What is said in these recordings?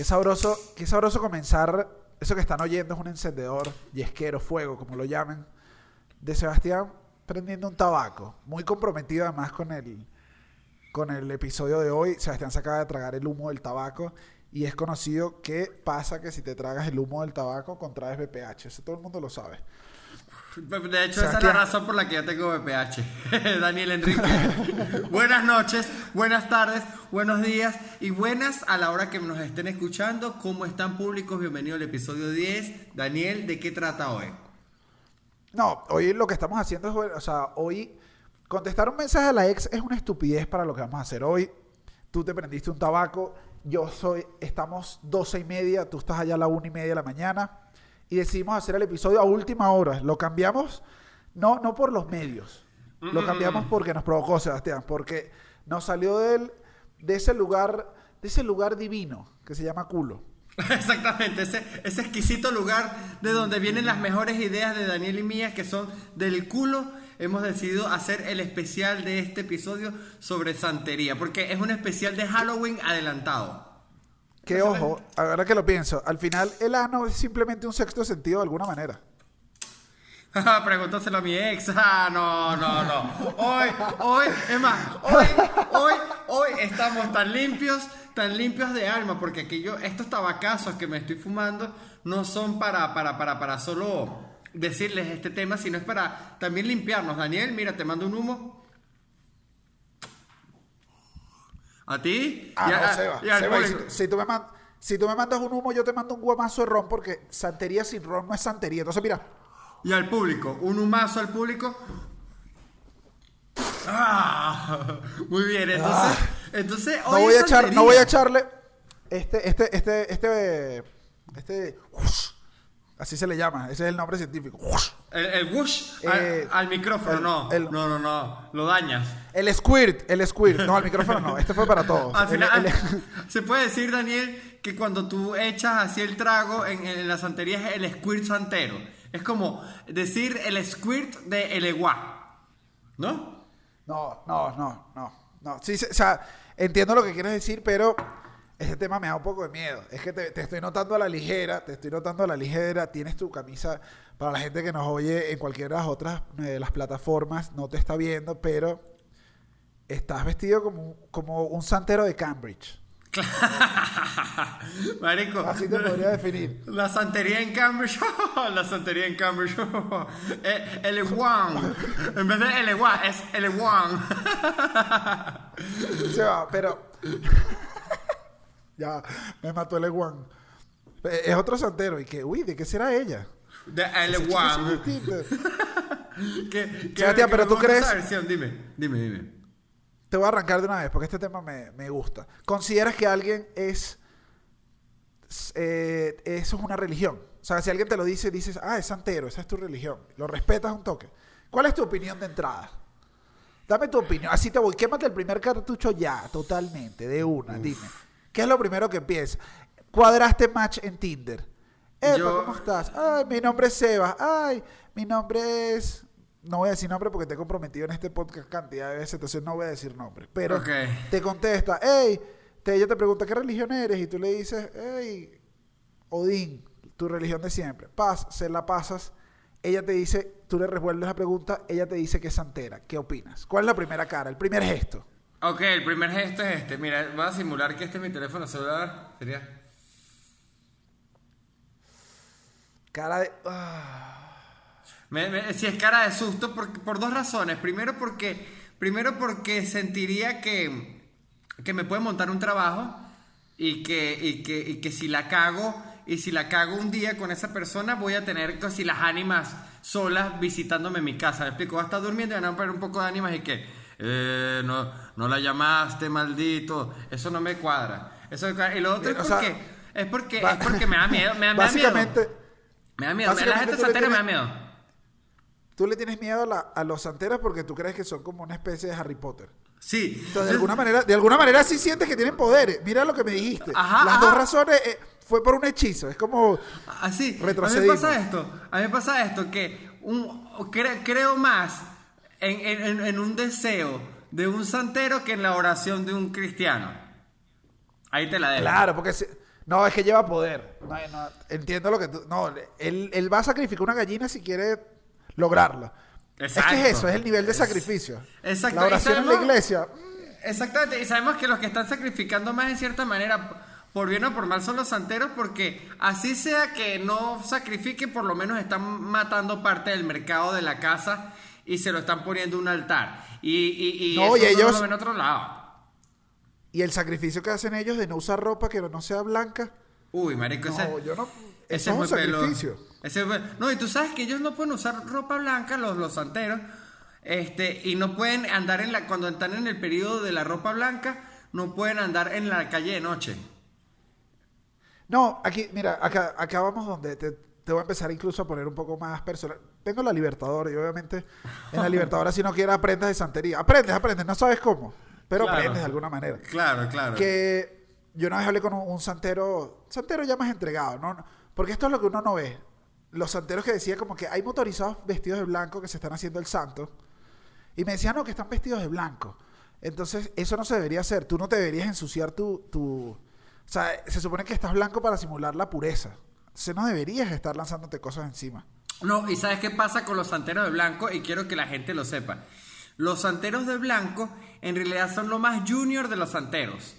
Qué sabroso, qué sabroso comenzar. Eso que están oyendo es un encendedor, yesquero, fuego, como lo llamen, de Sebastián prendiendo un tabaco. Muy comprometido además con el, con el episodio de hoy. Sebastián se acaba de tragar el humo del tabaco y es conocido que pasa que si te tragas el humo del tabaco contraes BPH. Eso todo el mundo lo sabe. De hecho, esa es la razón por la que yo tengo BPH. Daniel Enrique. buenas noches, buenas tardes, buenos días y buenas a la hora que nos estén escuchando. ¿Cómo están públicos? Bienvenido al episodio 10. Daniel, ¿de qué trata hoy? No, hoy lo que estamos haciendo es, o sea, hoy contestar un mensaje a la ex es una estupidez para lo que vamos a hacer hoy. Tú te prendiste un tabaco, yo soy, estamos doce y media, tú estás allá a la una y media de la mañana y decidimos hacer el episodio a última hora. Lo cambiamos, no, no por los medios, lo cambiamos porque nos provocó Sebastián, porque nos salió de, de ese lugar, de ese lugar divino que se llama culo. Exactamente, ese, ese exquisito lugar de donde vienen las mejores ideas de Daniel y mías, que son del culo. Hemos decidido hacer el especial de este episodio sobre santería, porque es un especial de Halloween adelantado. Que ojo, ahora que lo pienso, al final el ano es simplemente un sexto sentido de alguna manera. Pregúntaselo a mi ex. Ah, no, no, no. Hoy, hoy, es más, hoy, hoy, hoy estamos tan limpios, tan limpios de alma, porque aquí yo, estos tabacazos que me estoy fumando no son para, para, para, para solo decirles este tema, sino es para también limpiarnos. Daniel, mira, te mando un humo. ¿A ti? Ah, Y a- no, Seba. Seba, si, si tú me man- si tú me mandas un humo, yo te mando un guamazo de ron porque santería sin ron no es santería. Entonces, mira, Y al público, un humazo al público. Ah, muy bien, entonces, entonces no voy, a echar, no voy a echarle este, este, este, este, este, así se le llama, ese es el nombre científico. El, el whoosh al- Eh, al, micrófono, el- no, el- no, no, no, lo dañas. El squirt, el squirt, no, al micrófono no, este fue para todos. Al final, se puede decir, Daniel, que cuando tú echas así el trago en, en la santería es el squirt santero. Es como decir el squirt de el eguá, ¿no? No, no, no, no, no. Sí, o sea, entiendo lo que quieres decir, pero ese tema me da un poco de miedo. Es que te, te estoy notando a la ligera, te estoy notando a la ligera. Tienes tu camisa, para la gente que nos oye en cualquiera de las otras de las plataformas, no te está viendo, pero estás vestido como, un- como un santero de Cambridge. Marico. Así te podría definir. La santería en Cambridge. la santería en Cambridge. Eh, el Ewan. En vez de el Ewan, es el Ewan. Se va, pero. Ya, me mató el Ewan. Es otro santero. Y que, uy, ¿de qué será ella? De el Ese chico Ewan. sin Tinder. ¿Qué, qué- Sebastián, pero tú crees-? Dime, dime, dime. Te voy a arrancar de una vez porque este tema me, me gusta. ¿Consideras que alguien es. eh, eso es una religión? O sea, si alguien te lo dice, dices, ah, es santero, esa es tu religión. Lo respetas un toque. ¿Cuál es tu opinión de entrada? Dame tu opinión. Así te voy. Quémate el primer cartucho ya, totalmente, de una. Dime. ¿Qué es lo primero que piensas? Cuadraste match en Tinder. Epa, Yo- ¿cómo estás? Ay, mi nombre es Sebas. Ay, mi nombre es. No voy a decir nombre porque te he comprometido en este podcast cantidad de veces, entonces no voy a decir nombre. Pero te contesta, hey, te, ella te pregunta qué religión eres y tú le dices, hey, Odín, tu religión de siempre. Paz, se la pasas. Ella te dice, tú le revuelves la pregunta, ella te dice que es santera. ¿Qué opinas? ¿Cuál es la primera cara, el primer gesto? Ok, el primer gesto es este. Mira, voy a simular que este es mi teléfono celular. Sería. Cara de. ah. Me- me- si es cara de susto por, por dos razones. Primero porque, primero porque sentiría que, que me puede montar un trabajo y que, y, que, y que si la cago y si la cago un día con esa persona voy a tener casi las ánimas solas visitándome en mi casa. ¿Me explico? Va a estar durmiendo y van a poner un poco de ánimas y que eh, no, no la llamaste, maldito. Eso no me cuadra. Eso me cuadra. Y lo otro es sea, porque, es porque, es porque me da miedo. Me, da- me da miedo. Básicamente, Me da miedo. La básicamente gente santera me da miedo. tú le tienes miedo a, la- a los santeros porque tú crees que son como una especie de Harry Potter. Sí. Entonces, de alguna manera, de alguna manera sí sientes que tienen poderes. Mira lo que me dijiste. Ajá, Las ajá. dos razones eh, fue por un hechizo. Es como Así. A mí me pasa esto. A mí me pasa esto que un, cre- creo más en, en- en- un deseo de un santero que en la oración de un cristiano. Ahí te la dejo. Claro, porque si- No, es que lleva poder. No, no, entiendo lo que tú. No, él, él va a sacrificar una gallina si quiere lograrlo. Es que es eso, es el nivel de sacrificio. Exacto. La oración en la iglesia. Exactamente, y sabemos que los que están sacrificando más en cierta manera, por bien o por mal, son los santeros, porque así sea que no sacrifiquen, por lo menos están matando parte del mercado de la casa y se lo están poniendo un altar. Y, y, y No, eso y ellos- no lo ven en otro lado. Y el sacrificio que hacen ellos de no usar ropa que no sea blanca. Uy, marico, ese, No, yo no. ese es un sacrificio. Ese No, y tú sabes que ellos no pueden usar ropa blanca, los, los santeros, este, y no pueden andar en la, cuando están en el periodo de la ropa blanca, no pueden andar en la calle de noche. No, aquí, mira, acá, acá vamos donde te, te voy a empezar incluso a poner un poco más personal. Tengo la Libertadora y obviamente en la Libertadora si no quieres aprendes de santería. Aprendes, aprendes, no sabes cómo, pero Claro. aprendes de alguna manera. Claro, claro. Que yo una vez hablé con un, un santero, santero ya más entregado, ¿no? No, Porque esto es lo que uno no ve. Los santeros que decía como que hay motorizados vestidos de blanco que se están haciendo el santo. Y me decían, no, que están vestidos de blanco. Entonces, eso no se debería hacer. Tú no te deberías ensuciar tu, tu... O sea, se supone que estás blanco para simular la pureza. Entonces, no deberías estar lanzándote cosas encima. No, y ¿sabes qué pasa con los santeros de blanco? Y quiero que la gente lo sepa. Los santeros de blanco en realidad son lo más junior de los santeros.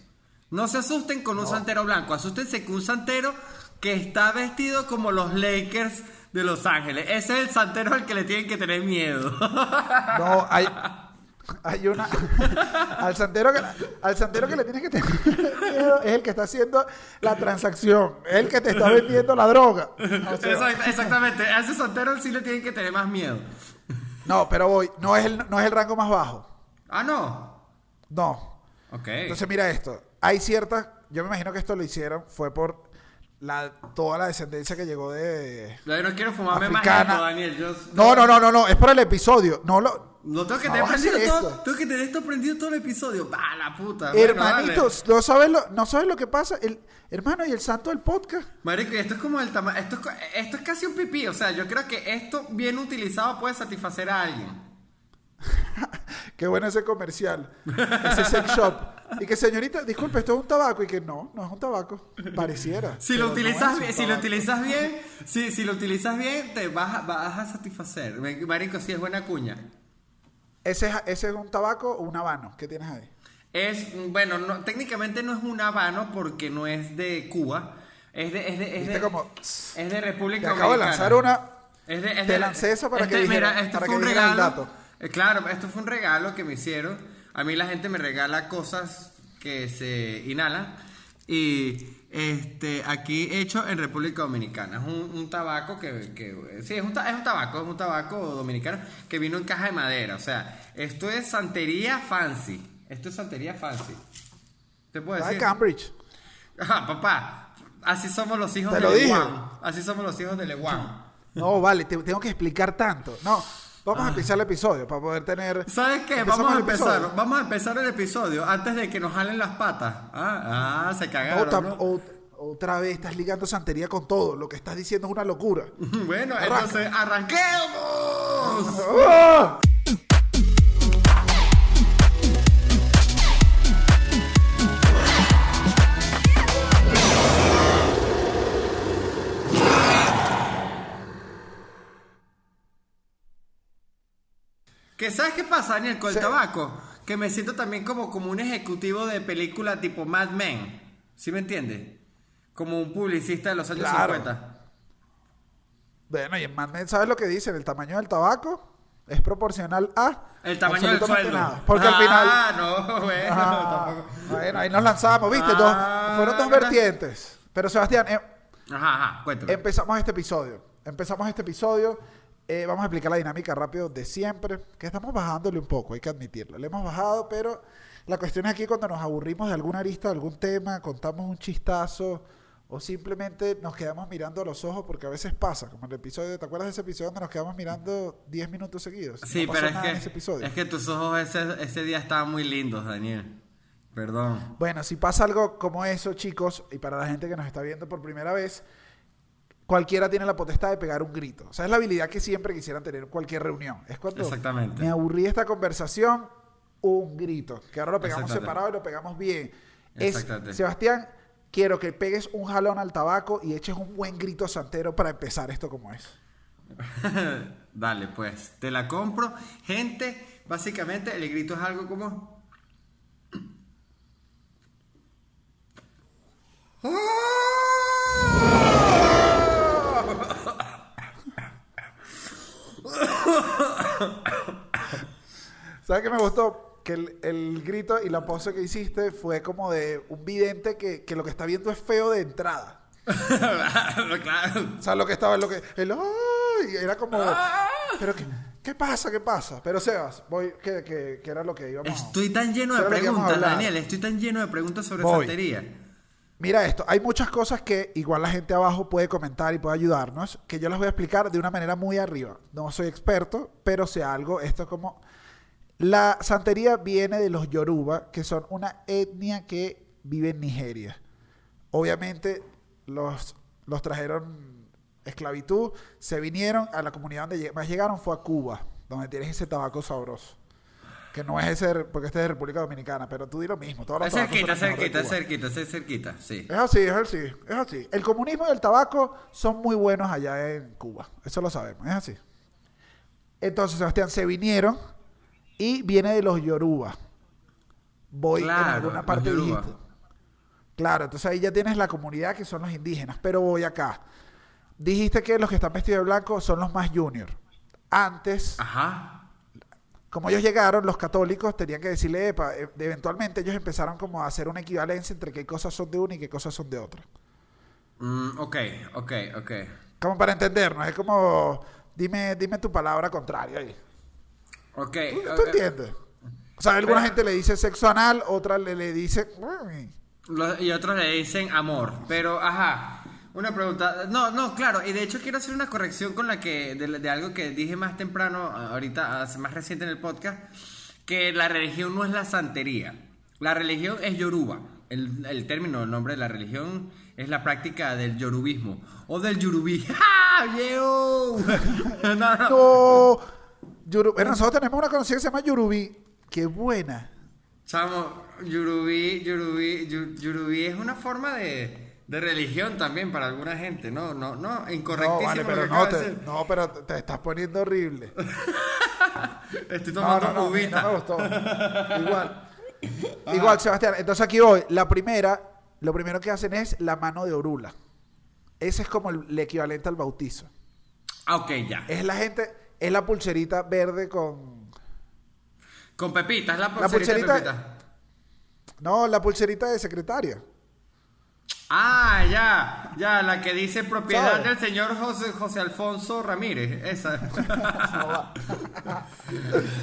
No se asusten con un santero blanco, asústense con un santero que está vestido como los Lakers de Los Ángeles. Ese es el santero al que le tienen que tener miedo. No, hay, hay una. al, santero que, al santero que le tienes que tener miedo es el que está haciendo la transacción, es el que te está vendiendo la droga. O sea, Exact- exactamente, a ese santero sí le tienen que tener más miedo. no, pero voy, no es, el, no es el rango más bajo. Ah, no. No. Ok. Entonces, mira esto. Hay ciertas. Yo me imagino que esto lo hicieron, fue por la, toda la descendencia que llegó de. Yo no quiero fumarme Africana. más esto, Daniel. Yo- No, no, no, no, no, es por el episodio. No lo. No tengo que tener prendido todo. esto. Tengo que tener esto prendido todo el episodio. ¡Ah, la puta! Bueno, Hermanitos, ¿no sabes lo, no sabes lo que pasa? El, hermano, y el santo del podcast. Marico, esto es como el tamaño. Esto, es esto es casi un pipí. O sea, yo creo que esto bien utilizado puede satisfacer a alguien. Qué bueno ese comercial. Ese sex shop. Y que señorita, disculpe, esto es un tabaco. Y que no, no es un tabaco. Pareciera. Si lo utilizas bien, si lo utilizas bien, si, si lo utilizas bien, te vas a, vas a satisfacer. Marico, sí es buena cuña. ¿Ese, es- ¿Ese es un tabaco o un habano? ¿Qué tienes ahí? Es, bueno, no, técnicamente no es un habano porque no es de Cuba. Es de, es de, es de, como, es de República Te acabo de Dominicana. lanzar una. Es de- es Te de- lancé eso para que este, dijera- mira, esto para fue que un dijera el regalo. dato. Eh, claro, esto fue un regalo que me hicieron. A mí la gente me regala cosas que se inhalan. Y este aquí hecho en República Dominicana. Es un, un tabaco que, que- sí, es un, es un tabaco, es un tabaco dominicano que vino en caja de madera. O sea, esto es santería fancy. Esto es santería fancy. ¿Te puedo decir? Cambridge. Ajá, papá. Así somos los hijos Te de lo dije. Leguán. Así somos los hijos de Leguán. No, vale, te- tengo que explicar tanto. No, vamos a empezar el episodio para poder tener. ¿Sabes qué? Vamos a empezar. Vamos a empezar el episodio antes de que nos jalen las patas. Ah, ah se cagaron. Otra, ¿no? ot- otra vez estás ligando santería con todo. Lo que estás diciendo es una locura. Bueno, Arranca. entonces arranquemos. ¿Qué sabes qué pasa, Daniel, con el Sí. tabaco? Que me siento también como, como un ejecutivo de película tipo Mad Men. ¿Sí me entiendes? Como un publicista de los años Claro. 50. Bueno, y en Mad Men, ¿sabes lo que dicen? El tamaño del tabaco es proporcional a. El tamaño del sueldo. nada. Porque al final. Ah, no, bueno, Ah, tampoco. bueno, ahí nos lanzamos, ¿viste? Dos- Ah, fueron dos vertientes. Pero Sebastián, eh, Ajá, ajá, cuéntame. empezamos este episodio. Empezamos este episodio. Eh, vamos a explicar la dinámica rápido de siempre. Que estamos bajándole un poco, hay que admitirlo. Le hemos bajado, pero la cuestión es aquí cuando nos aburrimos de alguna arista, de algún tema, contamos un chistazo o simplemente nos quedamos mirando a los ojos porque a veces pasa, como el episodio, ¿te acuerdas de ese episodio donde nos quedamos mirando 10 minutos seguidos? Sí, No pero es en ese que, episodio. es que tus ojos ese, ese día estaban muy lindos, Daniel. Perdón. Bueno, si pasa algo como eso, chicos, y para la gente que nos está viendo por primera vez, cualquiera tiene la potestad de pegar un grito. O sea, es la habilidad que siempre quisieran tener en cualquier reunión. Es cuando Exactamente. me aburrí de esta conversación, un grito. Que ahora lo pegamos separado y lo pegamos bien. Es, Exactamente. Sebastián, quiero que pegues un jalón al tabaco y eches un buen grito santero para empezar esto como es. Dale, pues, te la compro. Gente, básicamente el grito es algo como... ¿Sabes qué me gustó? Que el, el grito y la pose que hiciste fue como de un vidente que, que lo que está viendo es feo de entrada. claro. O sea, lo que estaba, lo que. El, ¡ay! Era como. Pero qué, ¿qué pasa? ¿Qué pasa? Pero Sebas, voy, que, que, que era lo que íbamos. Estoy tan lleno de que preguntas. Daniel. Estoy tan lleno de preguntas sobre Voy. santería. Mira esto, hay muchas cosas que igual la gente abajo puede comentar y puede ayudarnos, que yo las voy a explicar de una manera muy arriba. No soy experto, pero sé algo. Esto es como... La santería viene de los Yoruba, que son una etnia que vive en Nigeria. Obviamente los, los trajeron esclavitud, se vinieron a la comunidad donde más llegaron fue a Cuba, donde tienes ese tabaco sabroso. Que no es ese, porque este es de República Dominicana, pero tú di lo mismo. Todos los Es cerquita, cerquita, cerquita, cer- cerquita, sí. Es así, es así, es así. El comunismo y el tabaco son muy buenos allá en Cuba. Eso lo sabemos, es así. Entonces, Sebastián, se vinieron y viene de los Yoruba. Voy Claro, en alguna parte dijiste. Claro, entonces ahí ya tienes la comunidad que son los indígenas, pero voy acá. Dijiste que los que están vestidos de blanco son los más junior. Antes, Ajá. Como ellos llegaron, los católicos tenían que decirle, epa, eh, eventualmente ellos empezaron como a hacer una equivalencia entre qué cosas son de una y qué cosas son de otra. Mm, ok, ok, ok. Como para entendernos, es como, dime, dime tu palabra contraria ahí. Ok. ¿Tú, ok. tú entiendes? O sea, alguna Pero- gente le dice sexo anal, otra le, le dice... Y otros le dicen amor. Pero, ajá. Una pregunta. No, no, claro. Y de hecho quiero hacer una corrección con la que. De, de algo que dije más temprano, ahorita, más reciente en el podcast. Que la religión no es la santería. La religión es yoruba. El, el término, el nombre de la religión es la práctica del yorubismo. O del yurubí. ¡Ja! ¡Yo! no, no. No, Yuru- bueno, nosotros tenemos una conocida que se llama Yurubi. Qué buena. Chamo, Yurubí, Yurubí, Yu- Yurubí es una forma de, de religión también para alguna gente, ¿no? No, no, No, incorrectísimo. vale, lo pero no, de te, no, pero te estás poniendo horrible. Estoy No, tomando no, no, cubita. no me gustó. Igual. Igual, Sebastián. Entonces aquí voy. La primera, lo primero que hacen es la mano de Orula. Ese es como el, el equivalente al bautizo. Ah, ok, ya. Es la gente, es la pulserita verde con... Con Pepita, es la La pulserita, de pulserita- Pepita. No, la pulserita de secretaria. Ah, ya, ya, la que dice propiedad del señor José, José Alfonso Ramírez, esa.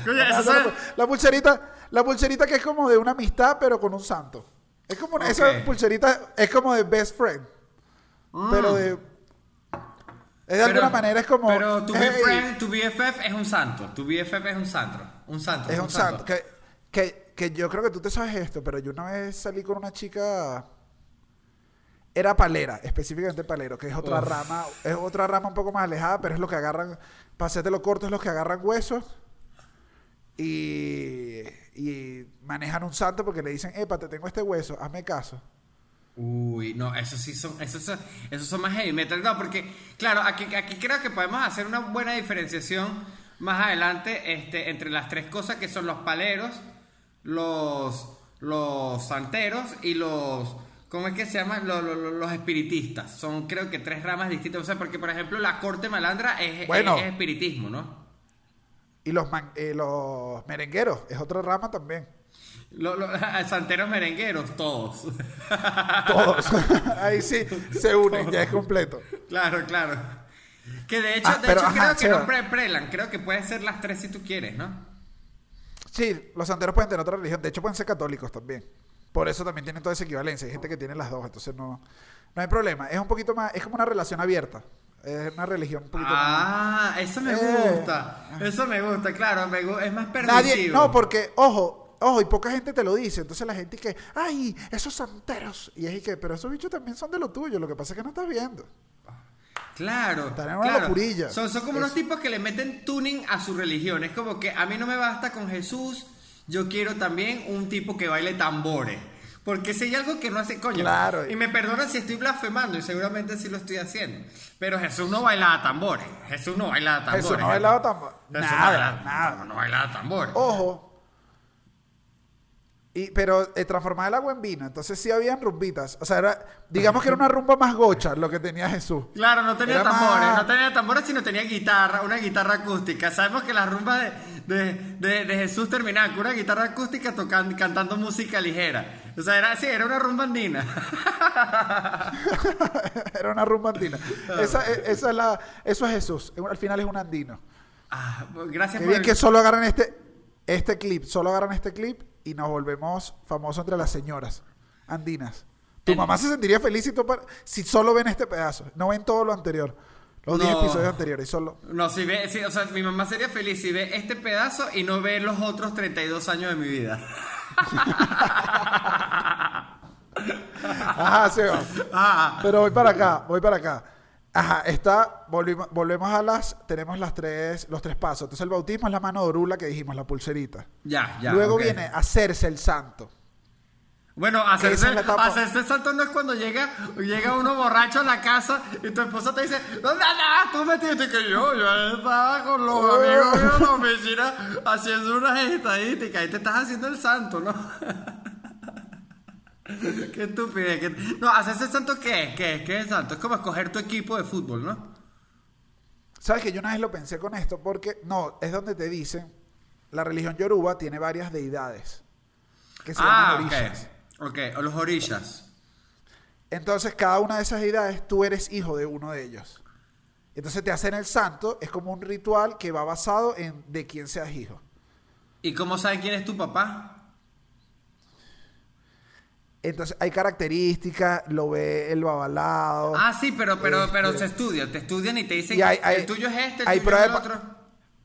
Coño, esa la, sabe- la pulserita, la pulserita que es como de una amistad, pero con un santo. Es como Ok. esa pulserita es como de best friend, pero de es de Pero- alguna manera es como Pero tu, hey, BFF, tu BFF es un santo. Tu BFF es un santo. Un santo. es un santo que, que, que yo creo que tú te sabes esto, pero yo una vez salí con una chica era palera, específicamente palero, que es otra Uf. rama, es otra rama un poco más alejada, pero es lo que agarran, hacerte lo corto, es los que agarran huesos y, y manejan un santo porque le dicen, epa, te tengo este hueso, hazme caso. Uy, no, esos sí son, esos son, esos son más heavy metal, no, porque, claro, aquí, aquí creo que podemos hacer una buena diferenciación más adelante este, entre las tres cosas que son los paleros, los, los santeros y los, ¿cómo es que se llaman? Los, los- los espiritistas. Son creo que tres ramas distintas, o sea, porque por ejemplo la corte malandra es, Bueno. es- es espiritismo, ¿no? Y los, man- eh, los merengueros, es otra rama también. Los, los santeros merengueros, todos. Todos. Ahí sí se unen, ya es completo. Claro, claro. Que de hecho, Ah, de pero, hecho ajá, creo que no pre prelan, creo que puede ser las tres si tú quieres, ¿no? Sí, los santeros pueden tener otra religión. De hecho, pueden ser católicos también. Por eso también tienen toda esa equivalencia. Hay gente que tiene las dos, entonces no, no hay problema. Es un poquito más, es como una relación abierta. Es una religión un poquito más. Ah, eso me Eh. gusta. Eso me gusta, claro, me gu- es más permisivo. Nadie, no, porque, ojo, ojo, y poca gente te lo dice. Entonces la gente que, ay, esos santeros. Y es que, pero esos bichos también son de lo tuyo. Lo que pasa es que no estás viendo. Claro. Están en una claro. locurilla. Son, son como Es- unos tipos que le meten tuning a su religión. Es como que a mí no me basta con Jesús, yo quiero también un tipo que baile tambores. Porque si hay algo que no hace coño. Claro. Y me perdonan si estoy blasfemando, y seguramente sí lo estoy haciendo. Pero Jesús no bailaba tambores. Jesús no bailaba tambores. Jesús no bailaba tambores. Jesús no Nada, bailaba- nada. No, no bailaba tambores. Ojo. Y, pero eh, transformaba el agua en vino. Entonces sí habían rumbitas. O sea, era, digamos que era una rumba más gocha lo que tenía Jesús. Claro, no tenía Era tambores, más- no tenía tambores, sino tenía guitarra, una guitarra acústica. Sabemos que las rumbas de, de, de- de Jesús terminaban con una guitarra acústica tocando, cantando música ligera. O sea, era, sí, era una rumba andina. era una rumba andina. Esa, eh, esa es la, eso es Jesús. Al final es un andino. Ah, gracias Qué por bien el- que solo agarran este, este clip. Solo agarran este clip y nos volvemos famosos entre las señoras andinas. Tu mamá se sentiría feliz si, solo ven este pedazo. No ven todo lo anterior. Los 10 No. episodios anteriores. Solo. No, si ve, o sea, mi mamá sería feliz si ve este pedazo y no ve los otros 32 años de mi vida. Ajá. Ah, Pero voy para acá, voy para acá. Ajá, está, volvimos, volvemos a las, tenemos las tres, los tres pasos. Entonces el bautismo es la mano de orula que dijimos, la pulserita. ya, ya. Luego viene hacerse el santo. Bueno, hacerse, es hacerse santo no es cuando llega, llega uno borracho a la casa y tu esposa te dice, ¿dónde andas? Tú metiste que yo, yo estaba con los Oh. amigos míos en la oficina haciendo unas estadísticas y te estás haciendo el santo, ¿no? Qué estupidez. qué- No, hacerse santo ¿qué? ¿Qué es? ¿Qué es el santo? Es como escoger tu equipo de fútbol, ¿no? ¿Sabes que yo una vez lo pensé con esto? Porque, no, es donde te dicen, la religión yoruba tiene varias deidades. Que se Ah, llaman ok. orishas. Ok, o los orillas. Entonces, cada una de esas deidades, tú eres hijo de uno de ellos. Entonces te hacen el santo, es como un ritual que va basado en de quién seas hijo. ¿Y cómo sabes quién es tu papá? Entonces hay características, lo ve el babalado. Ah, sí, pero, pero, Este- pero se estudia, te estudian y te dicen Y hay- hay- el tuyo es este, el hay tuyo es el otro.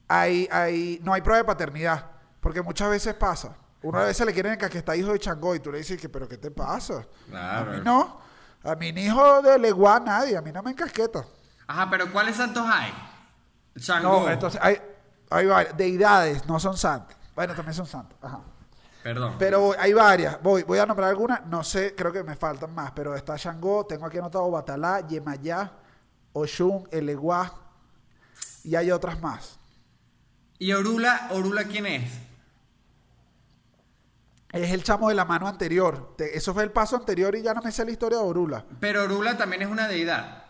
Hay, hay, no hay prueba de paternidad, porque muchas veces pasa. Uno a veces le quieren que está hijo de Changó y tú le dices que, pero ¿qué te pasa? Claro. A mí no. A mi ni hijo de Leguá nadie, a mí no me encasqueta. Ajá, pero ¿cuáles santos hay? Changó. No, entonces hay, hay varias. Deidades, no son santos. Bueno, también son santos. Ajá. Perdón. Pero hay varias. Voy, voy a nombrar algunas. No sé, creo que me faltan más. Pero está Shango, tengo aquí anotado Batalá, Yemayá, Oshun, Eleguá. Y hay otras más. ¿Y Orula, Orula quién es? Es el chamo de la mano anterior. Te- eso fue el paso anterior y ya no me sé la historia de Orula. Pero Orula también es una deidad.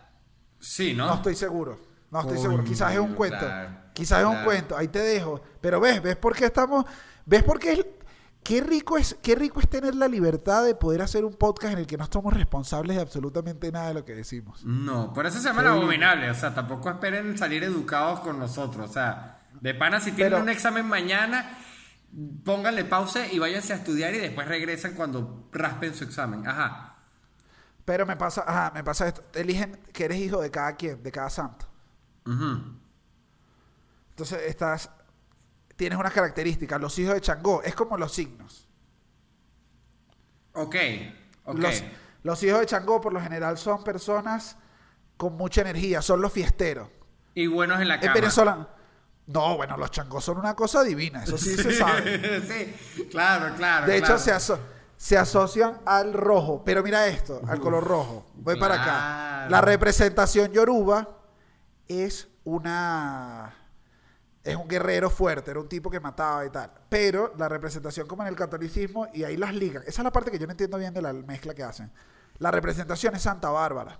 Sí, ¿no? No estoy seguro. No estoy seguro. Quizás es un cuento. claro, Quizás es un cuento. Ahí te dejo. Pero ves, ves por qué estamos. ¿Ves por qué es. Qué rico, es, qué rico es tener la libertad de poder hacer un podcast en el que no somos responsables de absolutamente nada de lo que decimos. No, por eso se llama el abominable. O sea, tampoco esperen salir educados con nosotros. O sea, de pana, si tienen Pero- un examen mañana, pónganle pausa y váyanse a estudiar y después regresan cuando raspen su examen. Ajá. Pero me pasa, ajá, me pasa esto. Eligen que eres hijo de cada quien, de cada santo. Ujú. Entonces estás, tienes unas características. Los hijos de Changó es como los signos. Ok, ok. Los, los hijos de Changó por lo general son personas con mucha energía, son los fiesteros. Y buenos en la En cama. Venezuela, no, bueno, los Changó son una cosa divina, eso sí, se sabe. sí, claro, claro. De hecho, se, aso- se asocian al rojo. Pero mira esto, al color rojo. Voy para acá. La representación yoruba es una... Es un guerrero fuerte, era un tipo que mataba y tal. Pero la representación como en el catolicismo, y ahí las ligan. Esa es la parte que yo no entiendo bien de la mezcla que hacen. La representación es Santa Bárbara.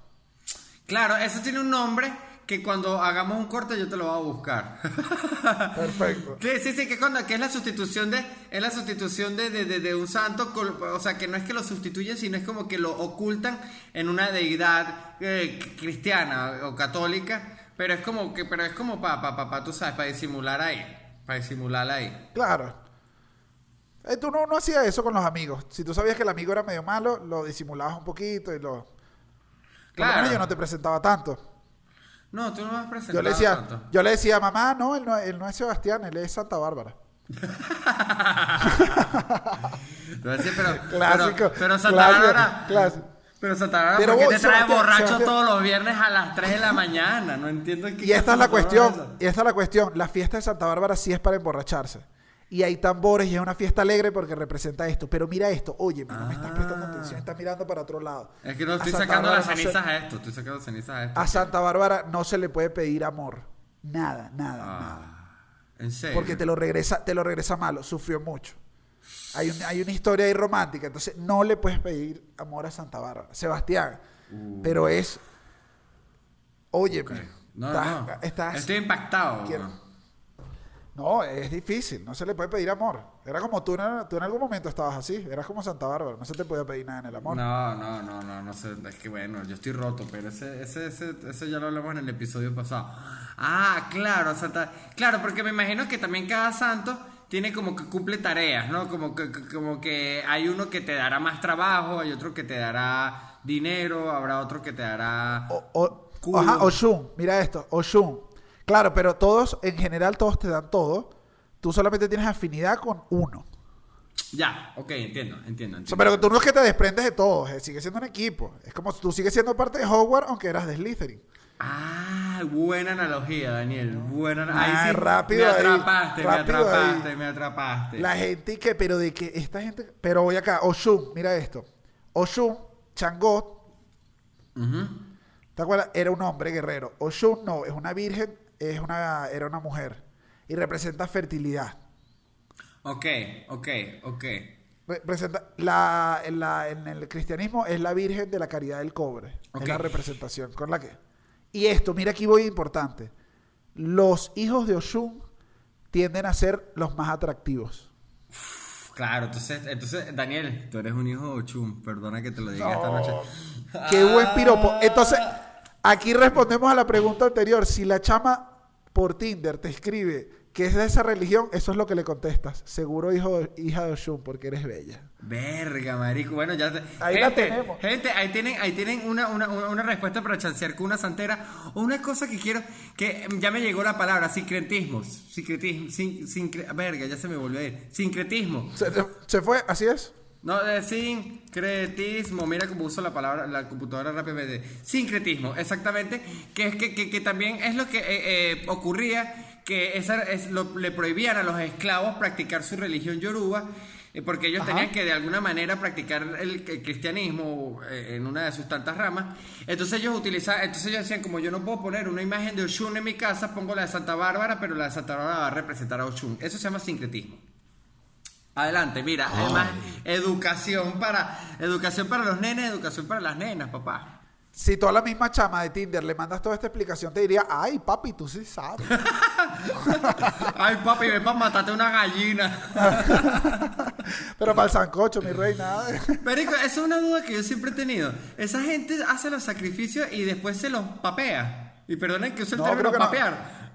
Claro, eso tiene un nombre que cuando hagamos un corte yo te lo voy a buscar. Perfecto. Sí, sí, sí, que, cuando, que es la sustitución de es la sustitución de, de- de- de un santo, o sea, que no es que lo sustituyen, sino es como que lo ocultan en una deidad eh, cristiana o católica, pero es como que pero es como para pa, pa, pa, tú sabes, para disimular ahí, para disimular ahí. Claro. Eh, tú no, no hacías eso con los amigos. Si tú sabías que el amigo era medio malo, lo disimulabas un poquito y lo... Por lo Claro. menos yo no te presentaba tanto. No, tú no me has presentado Yo le decía, tanto. yo le decía, mamá, no, él no, él no es Sebastián, él es Santa Bárbara. Pero, Clásico, pero, pero Santa clásico, Bárbara, clásico. Pero Santa Bárbara, Pero ¿por qué te trae Sebastián, borracho Sebastián. todos los viernes a las 3 de la mañana? No entiendo qué Y esta es la cuestión, y esta es la cuestión. La fiesta de Santa Bárbara sí es para emborracharse. y hay tambores y es una fiesta alegre porque representa esto. Pero mira esto, oye, no me estás prestando Ah. atención, estás mirando para otro lado. Es que no estoy sacando las Bárbara no se- cenizas a esto. Estoy sacando cenizas a esto. a Santa Bárbara no se le puede pedir amor. Nada, nada, nada. Ah, ¿En serio? Porque te lo regresa, te lo regresa malo, sufrió mucho. Hay, un- hay una historia ahí romántica, entonces no le puedes pedir amor a Santa Bárbara. Sebastián, pero es. Oye, Uh. Ok. No, estás, no. estás- Estoy impactado. No, es difícil, no se le puede pedir amor. Era como tú, en- tú en algún momento estabas así, eras como Santa Bárbara, no se te podía pedir nada en el amor. No, no, no, no, no sé. Es que bueno, yo estoy roto, pero ese, ese, ese, ese ya lo hablamos en el episodio pasado. Ah, claro, Santa. Claro, porque me imagino que también cada santo tiene como que cumple tareas, ¿no? Como que, como que hay uno que te dará más trabajo, hay otro que te dará dinero, habrá otro que te dará. O, ajá, Oshun, mira esto, Oshun. Claro, pero todos, en general, todos te dan todo. Tú solamente tienes afinidad con uno. Ya, ok, entiendo, entiendo. Entiendo. pero tú no es que te desprendes de todos, eh, sigue siendo un equipo. Es como si tú sigues siendo parte de Hogwarts aunque eras de Slytherin. Ah, buena analogía, Daniel. Buena Ah, Ahí sí, rápido Me ahí, atrapaste, me rápido atrapaste, ahí. me atrapaste. La gente que, pero de que esta gente, pero voy acá, Oshun, mira esto. Oshun, Changot. ¿te acuerdas? Era un hombre guerrero. Oshun no, es una virgen, es una, era una mujer. Y representa fertilidad. Ok, ok, ok. Representa, la, en, la- en el cristianismo es la virgen de la caridad del cobre. Es la representación con la que... Y esto, mira aquí voy importante. Los hijos de Oshun tienden a ser los más atractivos. Claro, entonces, entonces, Daniel, tú eres un hijo de Ochum, perdona que te lo diga esta noche. Qué buen piropo. Entonces, aquí respondemos a la pregunta anterior. Si la chama por Tinder te escribe que es de esa religión, eso es lo que le contestas. Seguro hijo, hija de Oshun, porque eres bella. Verga, marico. Bueno, ya te... Ahí la gente, tenemos. Gente, ahí tienen, ahí tienen una, una, una, respuesta para chancear con una santera. O una cosa que quiero, que ya me llegó la palabra, sincretismos. Sincretismo, sin, sincre- verga, ya se me volvió a ir. Sincretismo. Se, se fue, así es. No, de sincretismo. Mira cómo uso la palabra, la computadora rápidamente. Sincretismo, exactamente. Que que, que, que también es lo que eh, eh, ocurría, que esa, es lo- le prohibían a los esclavos practicar su religión yoruba. eh, Porque ellos Ajá. tenían que de alguna manera practicar el, el cristianismo eh, en una de sus tantas ramas. Entonces ellos utilizaban, entonces ellos decían, como yo no puedo poner una imagen de Oshun en mi casa, pongo la de Santa Bárbara, pero la de Santa Bárbara va a representar a Oshun. Eso se llama sincretismo. Adelante, mira, además, educación para, educación para los nenes, educación para las nenas, papá. Si tú a la misma chama de Tinder le mandas toda esta explicación, te diría, ay, papi, tú sí sabes. Ay, papi, ven para matarte una gallina. Pero para el sancocho, mi rey, nada. de- Perico, esa es una duda que yo siempre he tenido. Esa gente hace los sacrificios y después se los papea. Y perdonen que use el No, término no. papear.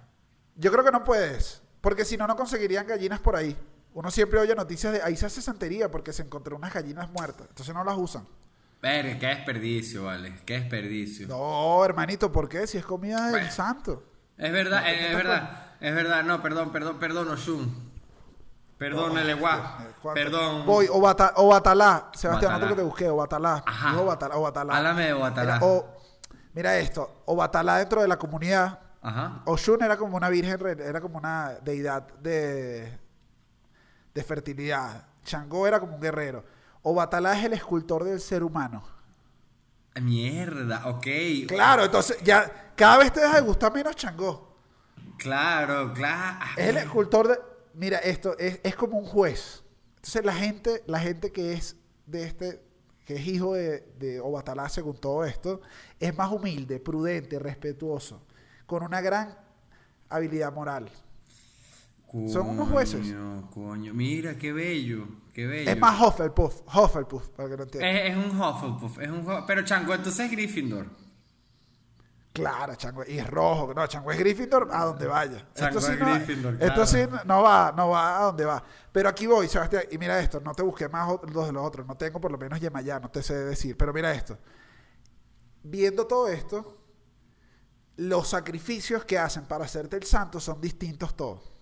Yo creo que no puedes. Porque si no, no conseguirían gallinas por ahí. Uno siempre oye noticias de ahí se hace santería porque se encontró unas gallinas muertas. Entonces no las usan. Verga, qué desperdicio, vale. Qué desperdicio. No, hermanito, ¿por qué? Si es comida del Bueno. santo. Es verdad, No, eh, ¿qué es verdad. Es verdad, no, perdón, perdón, perdón, Oshun. Perdón, Eleguá. Dios mío, ¿cuánto? Perdón. Voy, Obata- Obatalá. Sebastián, que te busqué, Obatalá. Ajá. Dijo Obatalá, Obatalá. Háblame de Obatalá. Mira, o- mira esto, Obatalá dentro de la comunidad. Ajá. Oshun era como una virgen, era como una deidad de, de fertilidad. Changó era como un guerrero. Obatalá es el escultor del ser humano. Mierda, ok. Claro, entonces ya cada vez te deja de gustar menos Changó. Claro, claro. Es el escultor de. Mira, esto es, es como un juez. Entonces la gente, la gente que es de este, que es hijo de, de Obatalá según todo esto, es más humilde, prudente, respetuoso, con una gran habilidad moral. Son unos jueces. Coño, mira, qué bello, qué bello. Es más Hufflepuff, Hufflepuff, para que lo entiendan. Es, es un Hufflepuff, es un Pero Chango, entonces es Gryffindor. Claro, Chango, y es rojo. No, Chango es Gryffindor a donde vaya. Chango esto sí, es no, Gryffindor, esto sí no va, no va a donde va. Pero aquí voy, Sebastián, y mira esto, no te busqué más los de los otros, no tengo por lo menos Yemayá, no te sé decir, pero mira esto. Viendo todo esto, los sacrificios que hacen para hacerte el santo son distintos todos.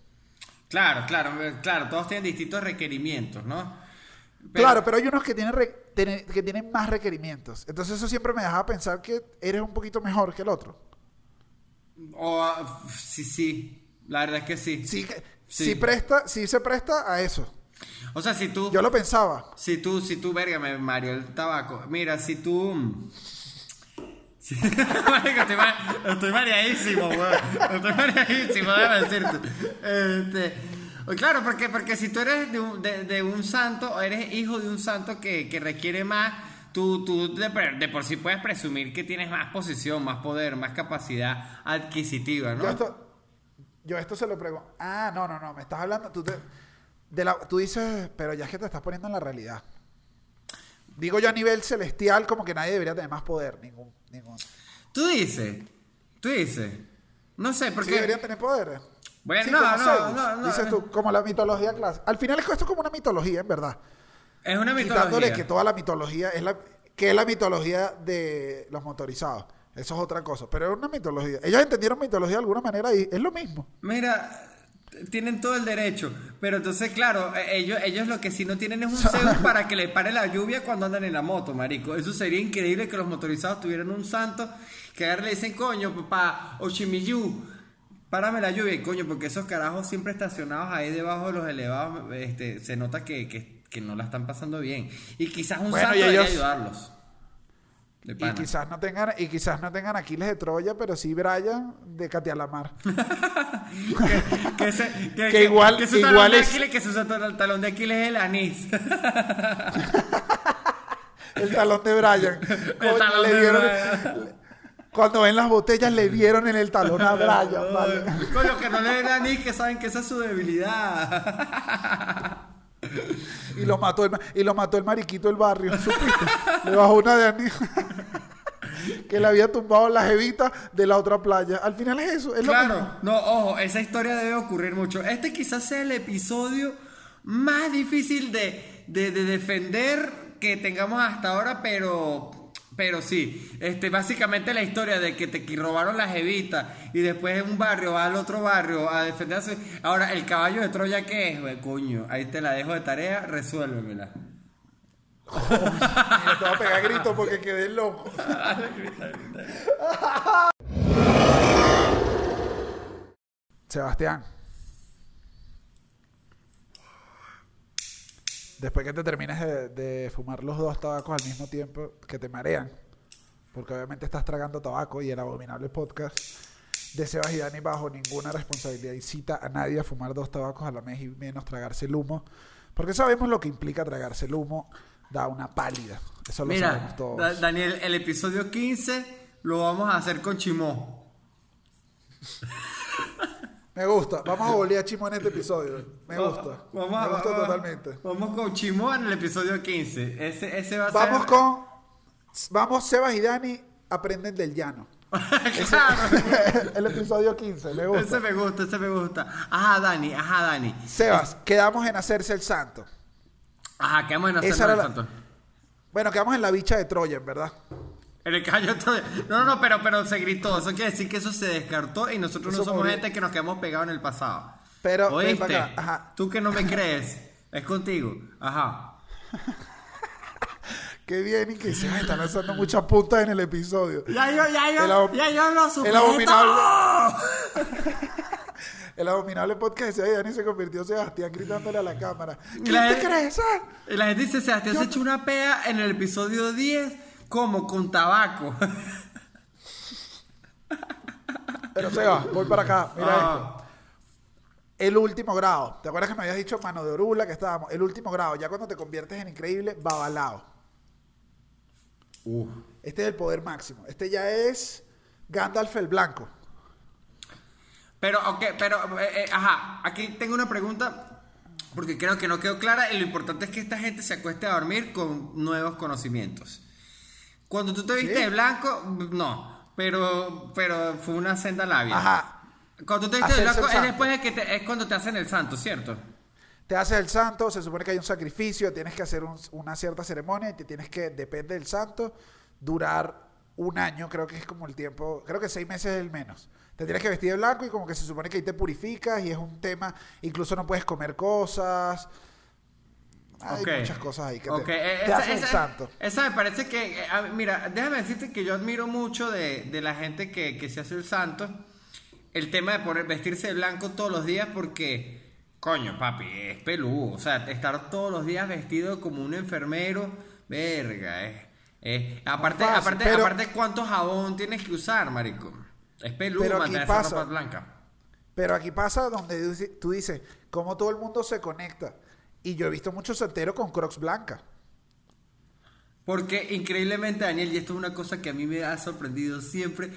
Claro, claro, eh, claro, todos tienen distintos requerimientos, ¿no? Pero- Claro, pero hay unos que tienen, re- que tienen más requerimientos. Entonces eso siempre me dejaba pensar que eres un poquito mejor que el otro. O, ah, sí, sí, la verdad es que sí. Sí, que- sí. presta, sí se presta a eso. O sea, si tú. Yo lo pensaba. Si tú, si tú, verga, Mario, el tabaco. Mira, si tú. estoy, estoy mareadísimo, weón. Estoy mareadísimo, decirte. Este, claro, porque, porque si tú eres de un, de, un santo, o eres hijo de un santo que, que requiere más, tú, tú de, de, por sí puedes presumir que tienes más posición, más poder, más capacidad adquisitiva, ¿no? Yo esto, yo esto se lo pregunto. Ah, no, no, no, me estás hablando. Tú, de la, tú dices, pero ya es que te estás poniendo en la realidad. Digo yo a nivel celestial, como que nadie debería tener más poder, ningún. ningún. Tú dices, tú dices. No sé, porque. Sí, deberían tener poder. Bueno, no, no, no, no, Dices tú, como la mitología clásica. Al final es esto como una mitología, en verdad. Es una mitología. Quitándole que toda la mitología es la. que es la mitología de los motorizados. Eso es otra cosa. Pero es una mitología. Ellos entendieron mitología de alguna manera y es lo mismo. Mira, tienen todo el derecho. Pero entonces, claro, e, ellos, ellos lo que sí no tienen es un Zeus para que le pare la lluvia cuando andan en la moto, marico. Eso sería increíble que los motorizados tuvieran un santo que agarre le dicen, coño, papá, Ochimiyu, párame la lluvia. Y coño, porque esos carajos siempre estacionados ahí debajo de los elevados, este, se nota que, que, no la están pasando bien. Y quizás un santo debería ayudarlos. Y quizás no tengan, y quizás no tengan Aquiles de Troya, pero sí Brian de Catialamar. que, que, que, igual, que su igual es... Aquiles, que su talón de Aquiles es el anís. el talón de Brian. El talón le dieron, Cuando ven las botellas le dieron en el talón a Brian. ¿vale? Coño, que no le den anís, que saben que esa es su debilidad y lo mató el, y lo mató el mariquito del barrio, Le bajó una de anillo. que le había tumbado la jevita de la otra playa. Al final es eso, es claro, no, ojo, esa historia debe ocurrir mucho. Este quizás sea el episodio más difícil de, de defender que tengamos hasta ahora, pero pero sí, este, básicamente la historia de que te robaron las evitas y después en un barrio va al otro barrio a defenderse. Ahora, ¿el caballo de Troya qué es? coño, ahí te la dejo de tarea, resuélvemela. te voy a pegar grito porque quedé loco. Sebastián. Después que te termines de, fumar los dos tabacos al mismo tiempo, que te marean, porque obviamente estás tragando tabaco y el abominable podcast de Sebas y Dani bajo ninguna responsabilidad incita a nadie a fumar dos tabacos a la vez y menos tragarse el humo, porque sabemos lo que implica tragarse el humo, da una pálida. Eso lo sabemos todos. Daniel, el episodio 15 lo vamos a hacer con Chimó. Me gusta. Vamos a volver a Chimo en este episodio. Me gusta. Vamos, Me gusta totalmente. Vamos con Chimo en el episodio 15. Ese, ese va a vamos con. Vamos, Sebas y Dani aprenden del llano. el episodio 15, me gusta. Ese me gusta, ese me gusta. Ajá, Dani, ajá, Dani. Sebas, quedamos en hacerse el santo. Ajá, quedamos en hacerse el santo. Bueno, quedamos en la bicha de Troya, ¿verdad? En el caballo No, no, no, pero, pero se gritó. Eso quiere decir que eso se descartó y nosotros no somos gente que nos quedamos pegados en el pasado. Pero, ¿Oíste? Ajá. Tú que no me crees, es contigo. Ajá. Qué bien y que se están lanzando muchas puntas en el episodio. Ya yo, ya yo, ya yo lo sujeto. El abominable. el abominable podcast de Dani se convirtió en Sebastián gritándole a la cámara. ¿Qué te crees? Ah? La gente dice, Sebastián se echó una pea en el episodio 10 como con tabaco. Pero Seba, voy para acá. Mira ah. esto. El último grado. ¿Te acuerdas que me habías dicho mano de orula que estábamos? El último grado, ya cuando te conviertes en increíble, babalao. Este es el poder máximo. Este ya es Gandalf el Blanco. Pero, ok, pero, eh, eh, ajá, aquí tengo una pregunta porque creo que no quedó clara y lo importante es que esta gente se acueste a dormir con nuevos conocimientos. Cuando tú te viste de blanco, no. Pero, pero fue una senda labia. Ajá. Cuando tú te viste de blanco es después de que te, es cuando te hacen el santo, ¿cierto? Te haces el santo, se supone que hay un sacrificio, tienes que hacer una cierta ceremonia y te tienes que, depende del santo, durar un año, creo que es como el tiempo, creo que seis meses es el menos. Te tienes que vestir de blanco y como que se supone que ahí te purificas y es un tema, incluso no puedes comer cosas, hay muchas cosas ahí que te, eh, esa, santo. Esa me parece que, eh, mira, déjame decirte que yo admiro mucho de, la gente que, se hace el santo, el tema de poner vestirse de blanco todos los días porque Coño, papi, es peludo. O sea, estar todos los días vestido como un enfermero, verga, es. es- aparte, fácil, aparte, pero- aparte, ¿cuánto jabón tienes que usar, marico? Es peludo Pero aquí mantener esa pasa- ropa blanca. Pero aquí pasa donde tú dices, cómo todo el mundo se conecta. Y yo he visto muchos solteros con crocs blancas. Porque increíblemente, Daniel, y esto es una cosa que a mí me ha sorprendido siempre,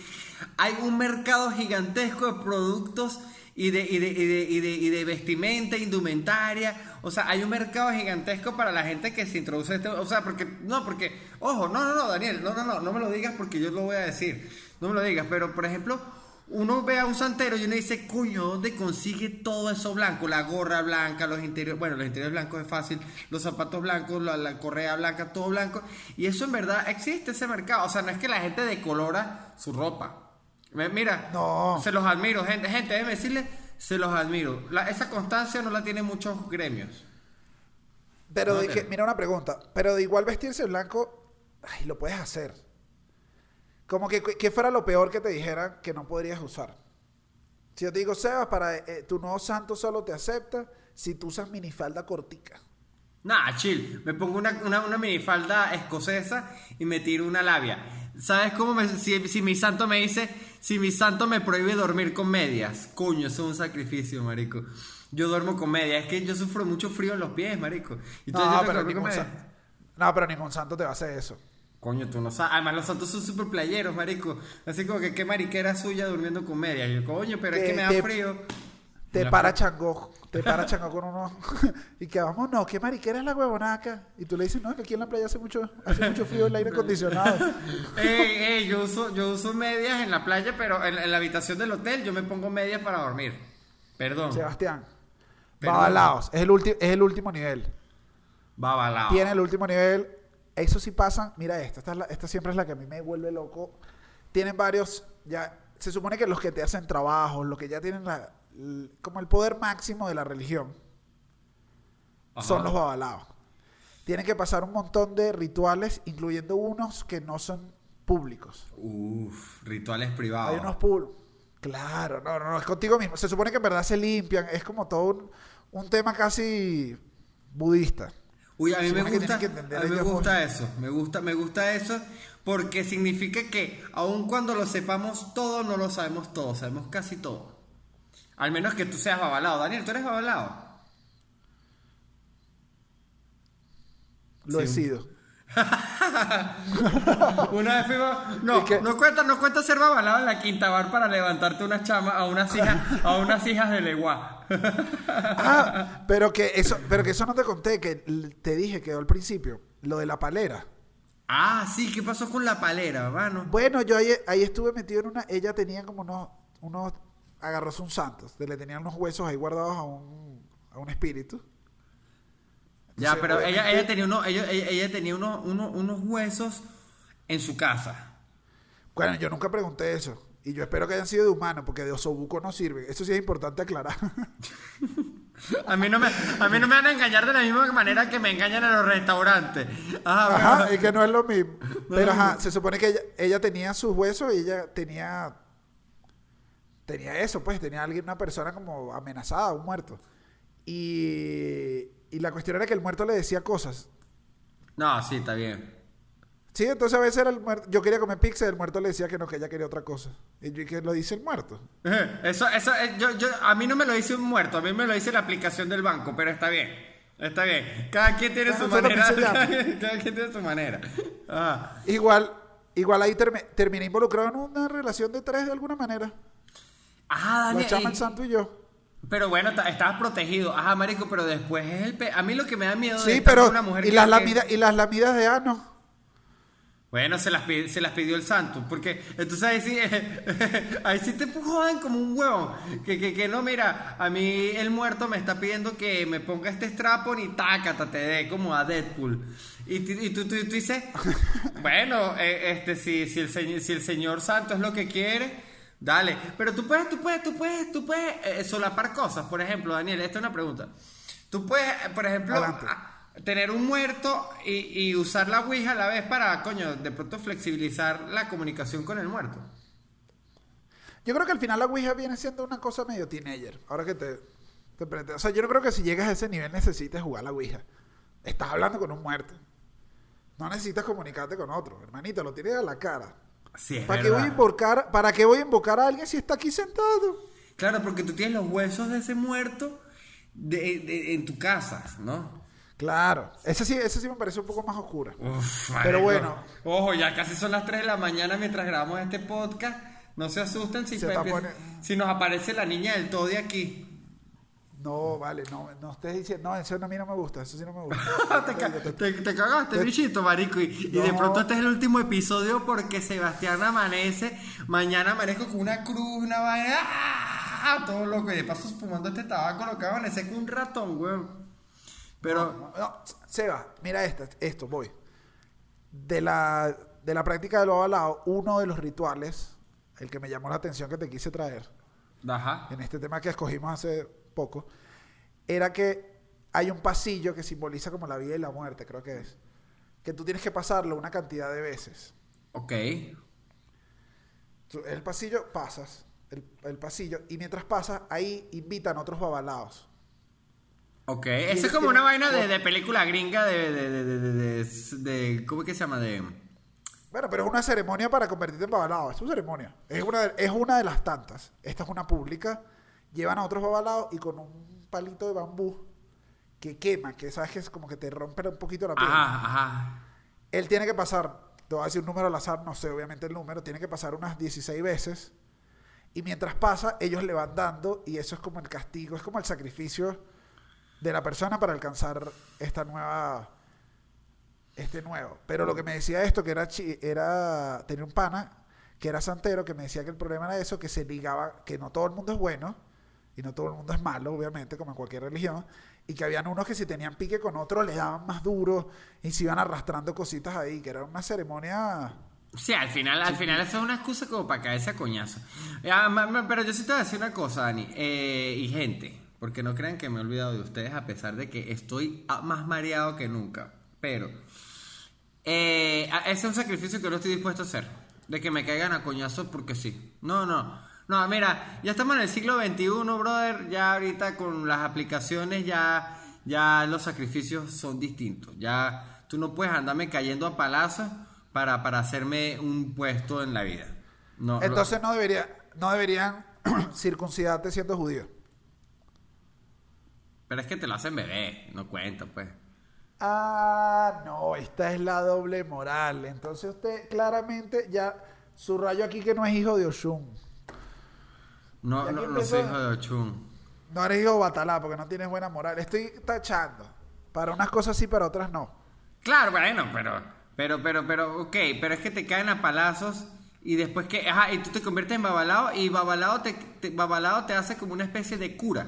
hay un mercado gigantesco de productos y de, y de, y de, y de, y de vestimenta, indumentaria. O sea, hay un mercado gigantesco para la gente que se introduce este... O sea, porque... No, porque... Ojo, no, no, no, Daniel, no, no, no, no me lo digas porque yo lo voy a decir. No me lo digas, pero por ejemplo... Uno ve a un santero y uno dice, coño, ¿dónde consigue todo eso blanco? La gorra blanca, los interiores, bueno, los interiores blancos es fácil, los zapatos blancos, la, la correa blanca, todo blanco. Y eso en verdad existe ese mercado. O sea, no es que la gente decolora su ropa. Mira, No. se los admiro, gente, gente, déjeme decirle, se los admiro. La- esa constancia no la tienen muchos gremios. Pero No, de que, mira una pregunta, pero de igual vestirse blanco, ay, lo puedes hacer. Como que, que fuera lo peor que te dijeran que no podrías usar. Si yo te digo, Sebas, para eh, tu nuevo santo solo te acepta si tú usas minifalda cortica. Nah, chill. Me pongo una, una, una minifalda escocesa y me tiro una labia. ¿Sabes cómo me, si, si mi santo me dice, si mi santo me prohíbe dormir con medias? Coño, eso es un sacrificio, marico. Yo duermo con medias. Es que yo sufro mucho frío en los pies, marico. Entonces yo No que pero, ningún san- no, pero ningún santo te va a hacer eso. Coño, tú no sabes. Además, los santos son súper playeros, marico. Así como que qué mariquera suya durmiendo con medias. Y yo, coño, pero es que me da te- frío. Te La- para Changó, te para Changó con uno y que vamos, no, qué mariquera es la huevona acá. Y tú le dices, no, que aquí en la playa hace mucho, hace mucho frío el aire acondicionado. Ey, ey, yo uso, yo uso medias en la playa, pero en, en la habitación del hotel yo me pongo medias para dormir. Perdón. Sebastián, Perdón. Babalaos, es el, es el último nivel. Babalao. Tiene el último nivel. Eso sí pasan. Mira esta, esta, es la- esta siempre es la que a mí me vuelve loco. Tienen varios, ya, se supone que los que te hacen trabajos, los que ya tienen la, como el poder máximo de la religión, Ajá. son los babalaos. Tienen que pasar un montón de rituales, incluyendo unos que no son públicos. Uf, rituales privados. Hay unos públicos. Claro, no, no, no, es contigo mismo. Se supone que en verdad se limpian. Es como todo un, un tema casi budista. Uy, a mí me que gusta, que a mí me gusta eso, me gusta, me gusta eso, porque significa que aun cuando lo sepamos todo, no lo sabemos todo, sabemos casi todo. Al menos que tú seas babalao. Daniel, ¿tú eres babalao? Lo he Sí. sido. Una vez fuimos... No, no cuenta, no cuenta ser babalao en la quinta bar para levantarte unas chamas a unas hijas, a unas hijas de leguá. Ah, pero que eso, pero que eso no te conté, que te dije que al principio, lo de la palera. Ah, sí, ¿qué pasó con la palera, hermano? Bueno, yo ahí, ahí estuve metido en una, ella tenía como unos, unos, agarró un santos, le tenían unos huesos ahí guardados a un, a un espíritu. Ya, Entonces, pero ella, ella tenía, uno, ella, ella- tenía uno- uno- unos huesos en su casa. Bueno, yo nunca pregunté eso. Y yo espero que hayan sido de humano, porque de osobuco no sirve. Eso sí es importante aclarar. A mí, no me, a mí no me van a engañar de la misma manera que me engañan en los restaurantes. Ah, Ajá, es que no es lo mismo. Pero ajá, se supone que ella, ella tenía sus huesos y ella tenía. Tenía eso, pues, tenía alguien, una persona como amenazada, un muerto. Y, y la cuestión era que el muerto le decía cosas. No, sí, está bien. Sí, entonces a veces era el muerto. Yo quería comer pizza y el muerto le decía que no, que ella quería otra cosa. Y yo, ¿y qué lo dice el muerto? Eso, eso, eh, yo, yo, a mí no me lo dice un muerto, a mí me lo dice la aplicación del banco, pero está bien. Está bien. Cada quien tiene su manera. Cada cada quien tiene su manera. Ah. Igual, igual ahí termi- terminé involucrado en una relación de tres de alguna manera. Ah, La chama, el santo y yo. Pero bueno, ta- estabas protegido. Ajá, marico, pero después es el... pe- A mí lo que me da miedo de Sí, estar pero. una mujer Y las, que- y las lamidas de ano. Bueno, se las, pidi- se las pidió el santo, porque entonces ahí sí, ahí sí te jodan como un huevo. Que, que, que no, mira, a mí el muerto me está pidiendo que me ponga este strapon y tácata, te dé como a Deadpool. Y, tú- y tú, tú, tú dices, bueno, eh, este, si, si, el, señor, si el señor santo es lo que quiere, dale. Pero tú puedes, tú puedes, tú puedes, tú puedes eh, solapar cosas. Por ejemplo, Daniel, esta es una pregunta. Tú puedes, eh, por ejemplo, Adelante. a- tener un muerto y, y usar la Ouija a la vez para, coño, de pronto flexibilizar la comunicación con el muerto. Yo creo que al final la Ouija viene siendo una cosa medio teenager. Ahora que te. Te prende- O sea, yo no creo que si llegas a ese nivel necesites jugar la Ouija. Estás hablando con un muerto. No necesitas comunicarte con otro. Hermanito, lo tienes a la cara. Sí, es ¿Para qué, voy a invocar, ¿Para qué voy a invocar a alguien si está aquí sentado? Claro, porque tú tienes los huesos de ese muerto de- de- en tu casa, ¿no? Claro. Ese sí, ese sí me parece un poco más oscura. Uf, Pero bueno. Ojo, ya casi son las 3 de la mañana mientras grabamos este podcast. No se asusten si, Se pe- si nos aparece la niña del todo de aquí. No, vale, no, no estés diciendo, no, eso a mí no me gusta, eso sí no me gusta. te, ca- te- te cagaste, bichito, marico. Y, y de No. pronto este es el último episodio porque Sebastián amanece. Mañana amanezco con una cruz, una vaina. ¡ah! Todo loco. Y de paso fumando este tabaco, lo que va a amanecer con un ratón, weón. Pero, No, Seba, mira esta, esto, voy. De la, de la práctica del babalao, uno de los rituales, el que me llamó la atención que te quise traer, ajá. en este tema que escogimos hace poco, era que hay un pasillo que simboliza como la vida y la muerte, creo que es. Que tú tienes que pasarlo una cantidad de veces. Ok. Tú- El pasillo, pasas, el, el pasillo, y mientras pasas, ahí invitan otros babalaos. Ok, eso es como una vaina de, de película gringa de, de, de, de, de- de- de- ¿Cómo es que se llama? De... Bueno, pero es una ceremonia para convertirte en babalao. Es una ceremonia. Es una, de, es una de las tantas. Esta es una pública. Llevan a otros babalaos y con un palito de bambú que quema, que sabes que es como que te rompe un poquito la piel. Ajá, ajá. Él tiene que pasar, te voy a decir un número al azar, no sé obviamente el número, tiene que pasar unas 16 veces. Y mientras pasa, ellos le van dando y eso es como el castigo, es como el sacrificio de la persona para alcanzar esta nueva este nuevo. Pero lo que me decía esto que era chi- era tenía un pana que era santero que me decía que el problema era eso que se ligaba que no todo el mundo es bueno y no todo el mundo es malo, obviamente, como en cualquier religión, y que habían unos que si tenían pique con otros le daban más duro y se iban arrastrando cositas ahí, que era una ceremonia Sí, al final, al final eso es una excusa como para caerse a coñazo. Ma- pero yo sí te voy a decir una cosa, Dani, eh, y gente, porque no crean que me he olvidado de ustedes a pesar de que estoy ah, más mareado que nunca. Pero eh, ese es un sacrificio que no estoy dispuesto a hacer, de que me caigan a coñazos porque sí. No, no. No, mira, ya estamos en el siglo XXI, brother. Ya ahorita con las aplicaciones ya, ya los sacrificios son distintos. Ya tú no puedes andarme cayendo a palazos para, para hacerme un puesto en la vida. No, lo- entonces no debería no deberían circuncidarte siendo judío pero es que te lo hacen bebé, no cuento, pues. Ah, no, esta es la doble moral. Entonces usted claramente ya su rayo aquí que no es hijo de Oshun. No, no, no soy hijo de Ochun. No eres hijo de Batalá porque no tienes buena moral. Estoy tachando. Para unas cosas sí, para otras no. Claro, bueno, pero, pero, pero, pero, ok, pero es que te caen a palazos y después que, ajá, y tú te conviertes en babalao y babalao te, te- babalao te hace como una especie de cura.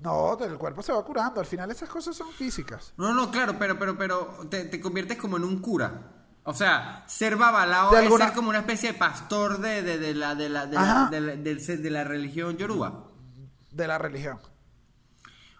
No, el cuerpo se va curando. Al final esas cosas son físicas. No, no, claro, pero, pero, pero te, te conviertes como en un cura. O sea, ser babalao es alguna- ser como una especie de pastor de, de, de la, de, la, de, la, de, la, del- de la religión yoruba. de la religión.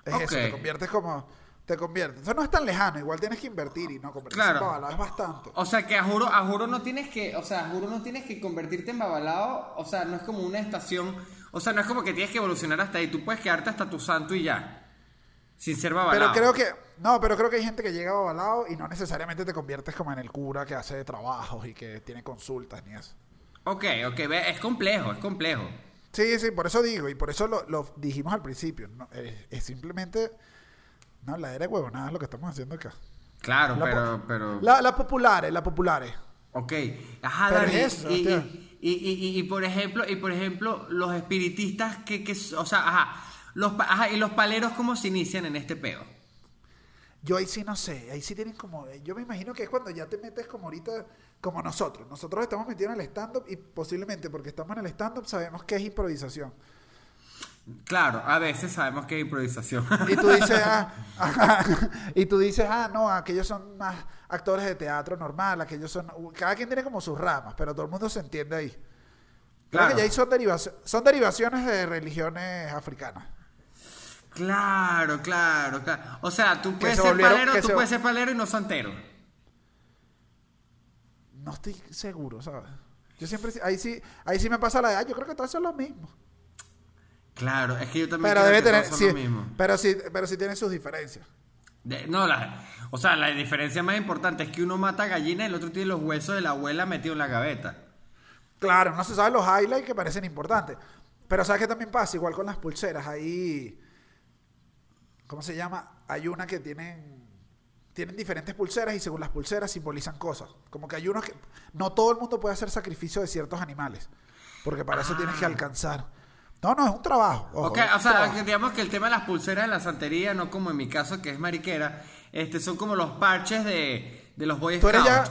Es eso, te conviertes como... Te conviertes. Eso no es tan lejano, igual tienes que invertir y no convertirse Claro. en babalao, es bastante. O sea que a juro, a juro no tienes que, o sea, a juro no tienes que convertirte en babalao, o sea, no es como una estación, o sea, no es como que tienes que evolucionar hasta ahí, tú puedes quedarte hasta tu santo y ya. Sin ser babalao. Pero creo que... No, pero creo que hay gente que llega babalao y no necesariamente te conviertes como en el cura que hace trabajos y que tiene consultas ni eso. Ok, ok, es complejo, es complejo. Sí, sí, por eso digo, y por eso lo, lo dijimos al principio. ¿no? Es, es simplemente... No, la era huevonada es lo que estamos haciendo acá. Claro, La pero, pero... La, la populares, la populares. Ok, ajá, Pero Dani, es eso, y, y, y- y por ejemplo, y por ejemplo, los espiritistas que, que o sea, ajá, los, ajá, y los paleros cómo se inician en este peo. Yo ahí sí no sé, ahí sí tienen como, yo me imagino que es cuando ya te metes como ahorita, como nosotros. Nosotros estamos metidos en el stand-up y posiblemente porque estamos en el stand-up sabemos que es improvisación. Claro, a veces sabemos que hay improvisación. Y tú dices, ah, ajá, y tú dices, ah, no, aquellos son más actores de teatro normal, aquellos son, cada quien tiene como sus ramas, pero todo el mundo se entiende ahí. Creo Claro. que ya ahí son, derivaci- son derivaciones de religiones africanas. Claro, claro, claro. O sea, tú puedes se ser volvieron- palero, que tú se- puedes ser palero y no santero. No estoy seguro, ¿sabes? Yo siempre, ahí sí, ahí sí me pasa la ah, yo creo que todos son los mismos. Claro, es que yo también Pero creo debe que tener. todos sí, lo mismo. pero sí, pero sí tiene sus diferencias. De- no, la, o sea, la diferencia más importante es que uno mata gallinas y el otro tiene los huesos de la abuela metidos en la gaveta. Claro, no se sabe los highlights que parecen importantes. Pero ¿sabes qué también pasa? Igual con las pulseras. Ahí. ¿Cómo se llama? Hay una que tienen. Tienen diferentes pulseras y según las pulseras simbolizan cosas. Como que hay unos que. No todo el mundo puede hacer sacrificio de ciertos animales. Porque para eso tienes que alcanzar. No, no, es un trabajo. ojo, Ok, es un o sea, trabajo. digamos que el tema de las pulseras de la santería, no como en mi caso que es mariquera, este son como los parches de, de los Boy Tú eres ya.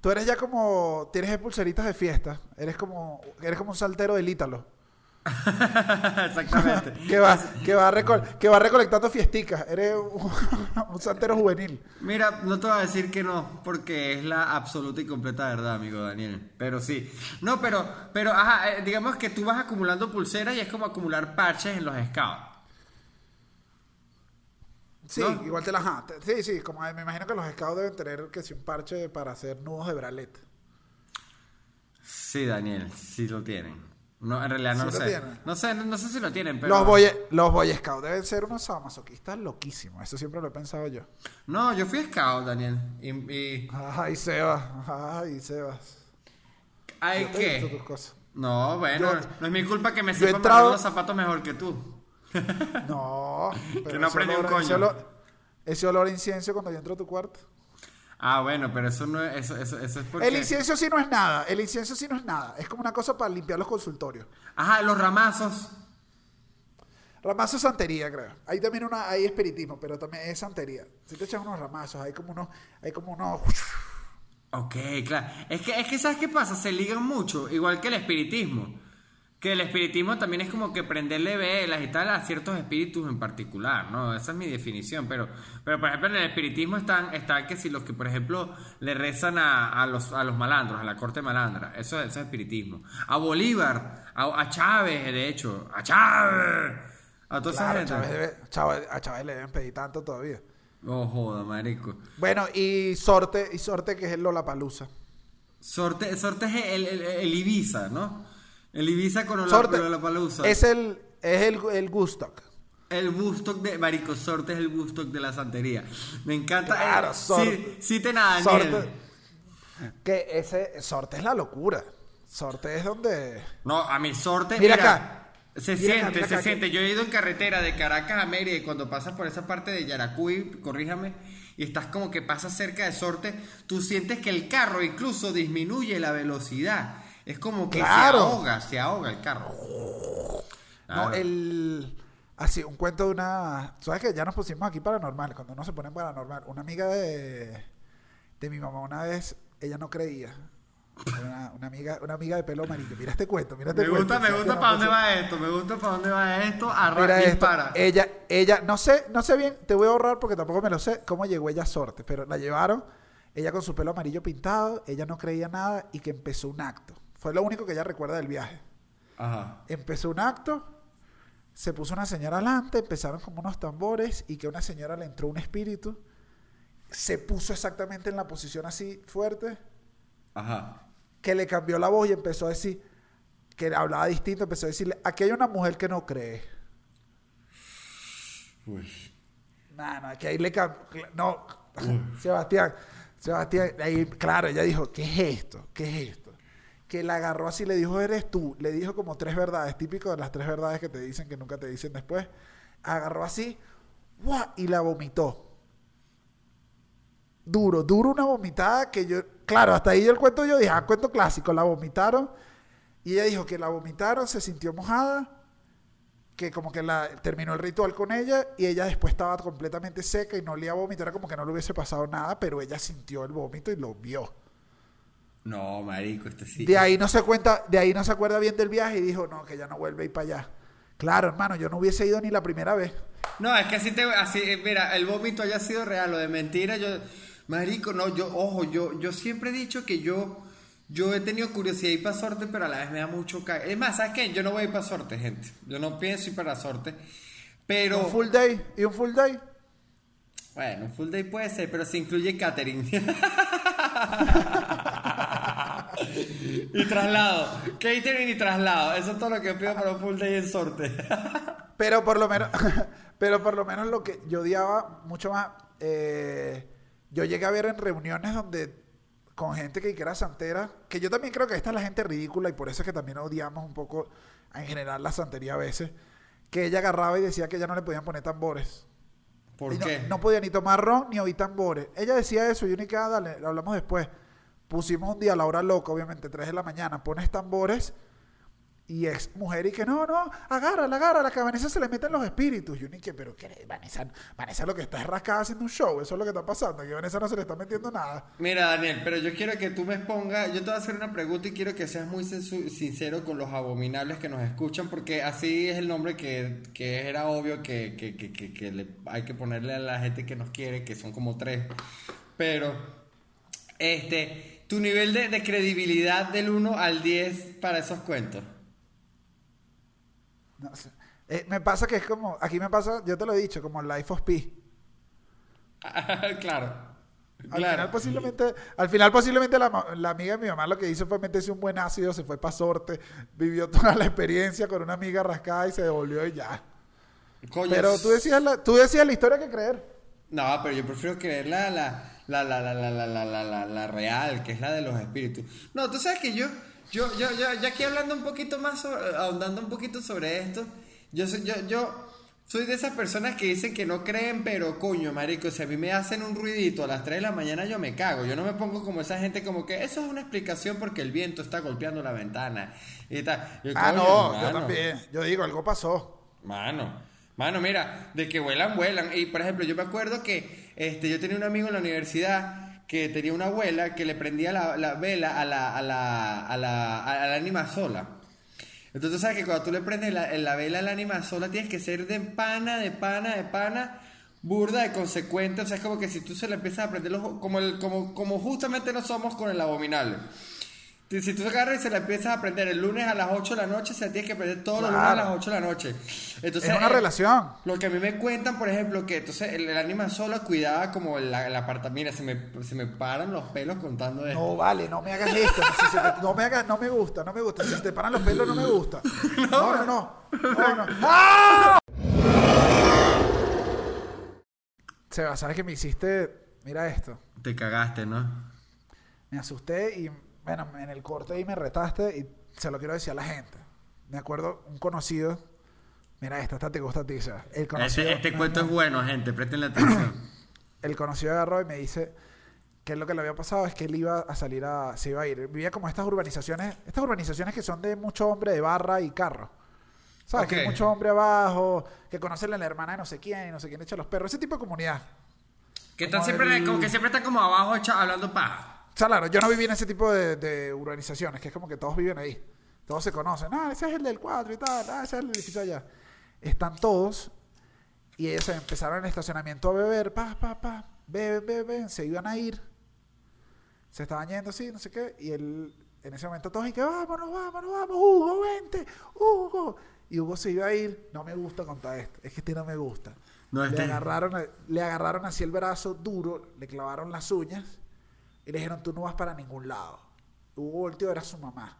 Tú eres ya como. Tienes pulseritas de fiesta. Eres como. Eres como un saltero del Ítalo. Exactamente. Que va, que va, que va recolectando fiesticas. Eres un, un santero juvenil. Mira, no te voy a decir que no, porque es la absoluta y completa verdad, amigo Daniel. Pero sí. No, pero, pero, ajá, eh, digamos que tú vas acumulando pulseras y es como acumular parches en los scouts. Sí, ¿No? igual te las... ajá, te- Sí, sí, como me imagino que los scouts deben tener que si un parche para hacer nudos de bralet. Sí, Daniel, sí lo tienen. No, en realidad no Sí lo sé. tienen. No sé, no, no sé si lo tienen, pero. Los, boy, los boy scouts deben ser unos sadomasoquistas loquísimos. Eso siempre lo he pensado yo. No, yo fui scout, Daniel. Y. y... Ay, Sebas. Ay, Sebas. ¿Ay Yo qué? tus cosas. No, bueno, Yo- no es mi culpa que me yo he sepa entrado- los zapatos mejor que tú. No. pero no ese aprendí un coño. Ese olor, ese olor a incienso cuando yo entro a tu cuarto. Ah, bueno, pero eso no es. Eso, eso, eso es porque. El incienso sí no es nada. El incienso sí no es nada. Es como una cosa para limpiar los consultorios. Ajá, los ramazos. Ramazo es santería, creo. Hay también una, hay espiritismo, pero también es santería. Si te echas unos ramazos, hay como unos, hay como unos. Ok, claro. Es que, es que, ¿sabes qué pasa? Se ligan mucho, igual que el espiritismo. Que el espiritismo también es como que prenderle velas y tal a ciertos espíritus en particular, ¿no? Esa es mi definición. Pero, pero por ejemplo, en el espiritismo están, está que si los que, por ejemplo, le rezan a, a los, a los malandros, a la corte malandra, eso, eso es espiritismo. A Bolívar, a, a Chávez, de hecho, a Chávez, a toda Claro. Chávez debe- Chávez- a Chávez le deben pedir tanto todavía. Oh, joda, marico. Bueno, y sorte, y sorte que es el Lollapalooza. Sorte, sorte es el, el, el Ibiza, ¿no? El Ibiza con palusa. es el, es el, el Gustock. El Bustock de Marico Sorte es el Bustock de la santería. Me encanta. Claro, Sorte. sí, citen a Daniel. Sorte. Que ese sorte es la locura. Sorte es donde. No, a mi Sorte. Mira Mira, acá. Se Mira acá, siente, mira se acá. siente. Yo he ido en carretera de Caracas a Mérida y cuando pasas por esa parte de Yaracuy, corríjame, y estás como que pasas cerca de Sorte, tú sientes que el carro incluso disminuye la velocidad. Es como que Claro. se ahoga, se ahoga el carro. No, el. Así, un cuento de una. ¿Sabes que Ya nos pusimos aquí paranormal. Cuando uno se pone paranormal. Una amiga de. De mi mamá una vez, ella no creía. Una, una amiga, una amiga de pelo amarillo. Mira este cuento, mira este Me cuento. gusta, me ¿sabes gusta para no dónde va esto, me gusta para dónde va esto. Arra, Mira esto. dispara. Ella, ella, no sé, no sé bien, te voy a ahorrar porque tampoco me lo sé cómo llegó ella a sorte, pero la llevaron, ella con su pelo amarillo pintado, ella no creía nada y que empezó un acto. Fue lo único que ella recuerda del viaje. Ajá. Empezó un acto, se puso una señora adelante, empezaron como unos tambores y que a una señora le entró un espíritu, se puso exactamente en la posición así fuerte, Ajá. que le cambió la voz y empezó a decir, que hablaba distinto, empezó a decirle, aquí hay una mujer que no cree. Uy. No, no, que ahí le cambió. No, Sebastián, Sebastián, ahí, claro, ella dijo, ¿qué es esto? ¿Qué es esto? Que la agarró así, le dijo, eres tú. Le dijo como tres verdades, típico de las tres verdades que te dicen que nunca te dicen después. Agarró así, y la vomitó. Duro, duro una vomitada que yo, claro, hasta ahí yo el cuento yo dije, ah, cuento clásico, la vomitaron. Y ella dijo que la vomitaron, se sintió mojada, que como que la, terminó el ritual con ella y ella después estaba completamente seca y no olía vómito, era como que no le hubiese pasado nada, pero ella sintió el vómito y lo vio. No, marico, este sí. De ahí no se cuenta, de ahí no se acuerda bien del viaje y dijo, no, que ya no vuelve a ir para allá. Claro, hermano, yo no hubiese ido ni la primera vez. No, es que así te. Así, eh, mira, el vómito haya sido real o de mentira. Yo. Marico, no, yo. Ojo, yo, yo siempre he dicho que yo. Yo he tenido curiosidad ir para sorte, pero a la vez me da mucho ca- Es más, ¿sabes qué? Yo no voy a ir para sorte, gente. Yo no pienso ir para sorte. Pero. Un full day y un full day. Bueno, un full day puede ser, pero se incluye catering. y traslado. Catering y traslado. Eso es todo lo que pido para un full day en sorte. Pero por lo menos, pero por lo menos lo que yo odiaba mucho más, eh, yo llegué a ver en reuniones donde con gente que era santera, que yo también creo que esta es la gente ridícula y por eso es que también odiamos un poco en general la santería a veces, que ella agarraba y decía que ya no le podían poner tambores. ¿Por Y no- qué? No, podía ni tomar ron ni oír tambores. Ella decía eso y yo ni que, ah, dale, lo hablamos después. Pusimos un día a la hora loca, obviamente, 3 de la mañana, pones tambores y ex mujer y que no, no, agárrala, agárrala, que a Vanessa se le meten los espíritus. Yo ni que, pero ¿qué? Vanessa, Vanessa lo que está es rascada haciendo un show, eso es lo que está pasando, que a Vanessa no se le está metiendo nada. Mira, Daniel, pero yo quiero que tú me expongas, yo te voy a hacer una pregunta y quiero que seas muy sincero con los abominables que nos escuchan, porque así es el nombre que, que era obvio que, que, que, que- que hay que ponerle a la gente que nos quiere, que son como tres. Pero, este, tu nivel de, de credibilidad del 1 al 10 para esos cuentos. No sé. Eh, me pasa que es como, aquí me pasa, yo te lo he dicho, como Life of Pi. claro. Al claro. final posiblemente, al final posiblemente la, la amiga de mi mamá lo que hizo fue meterse un buen ácido, se fue para sorte, vivió toda la experiencia con una amiga rascada y se devolvió y ya. Coño, Pero tú decías la, tú decías la historia que creer. No, pero yo prefiero creer la, la, la, la, la, la, la, la, la, la, real, que es la de los espíritus. No, tú sabes que yo, yo, yo, yo, ya aquí hablando un poquito más, sobre- ahondando un poquito sobre esto, yo soy, yo, yo soy de esas personas que dicen que no creen, pero coño, marico, si a mí me hacen un ruidito a las 3 de la mañana, yo me cago. Yo no me pongo como esa gente como que eso es una explicación porque el viento está golpeando la ventana y tal. Yo, Ah, coño, no, yo hermano. también. Yo digo, algo pasó. Mano, mano, mira, de que vuelan, vuelan. Y por ejemplo, yo me acuerdo que este, yo tenía un amigo en la universidad que tenía una abuela que le prendía la, la vela a la, a la, a la, a la ánima sola. Entonces, sabes que cuando tú le prendes la, la vela a la ánima sola, tienes que ser de pana, de pana, de pana, burda, de consecuente. O sea, es como que si tú se le empiezas a prender los como, el, como, como justamente no somos con el abominable. Si tú agarras y se la empiezas a prender el lunes a las 8 de la noche, se la tienes que prender todos los lunes a las 8 de la noche. Entonces, es una eh, relación. Lo que a mí me cuentan, por ejemplo, que entonces el, el sola cuidaba como el, el apartamento. Mira, se me, se me paran los pelos contando esto. No, vale, no me hagas esto. Si se te- no me hagas, no me gusta, no me gusta. Si se te paran los pelos, no me gusta. No, no, no. No, no. ¡Ah! Seba, ¿sabes que me hiciste? Mira esto. Te cagaste, ¿no? Me asusté y, bueno, en el corte ahí me retaste y se lo quiero decir a la gente. Me acuerdo un conocido. Mira esta, esta te gusta a ti. El conocido. Este, este cuento es bueno, gente, prestenle atención. el conocido agarró y me dice que lo que le había pasado es que él iba a salir a, se iba a ir. Vivía como estas urbanizaciones, estas urbanizaciones que son de mucho hombre de barra y carro. ¿Sabes? Que hay mucho hombre abajo, que conocen a la hermana de no sé quién no sé quién echa los perros. Ese tipo de comunidad. que están siempre, el- como que siempre están como abajo hablando paja. O sea, claro, yo no viví en ese tipo de, de urbanizaciones, que es como que todos viven ahí. Todos se conocen. Ah, ese es el del 4 y tal. Ah, ese es el edificio allá. Están todos y ellos empezaron en el estacionamiento a beber. Pa, pa, pa. Beben, beben. Se iban a ir. Se estaban yendo así, no sé qué. Y él, en ese momento todos y que vámonos, vámonos, vamos. Hugo, vente. Hugo. Y Hugo se iba a ir. No me gusta contar esto. Es que este no me gusta. No, le, este- agarraron, le agarraron así el brazo duro, le clavaron las uñas y le dijeron, tú no vas para ningún lado. Hugo volteó, era su mamá.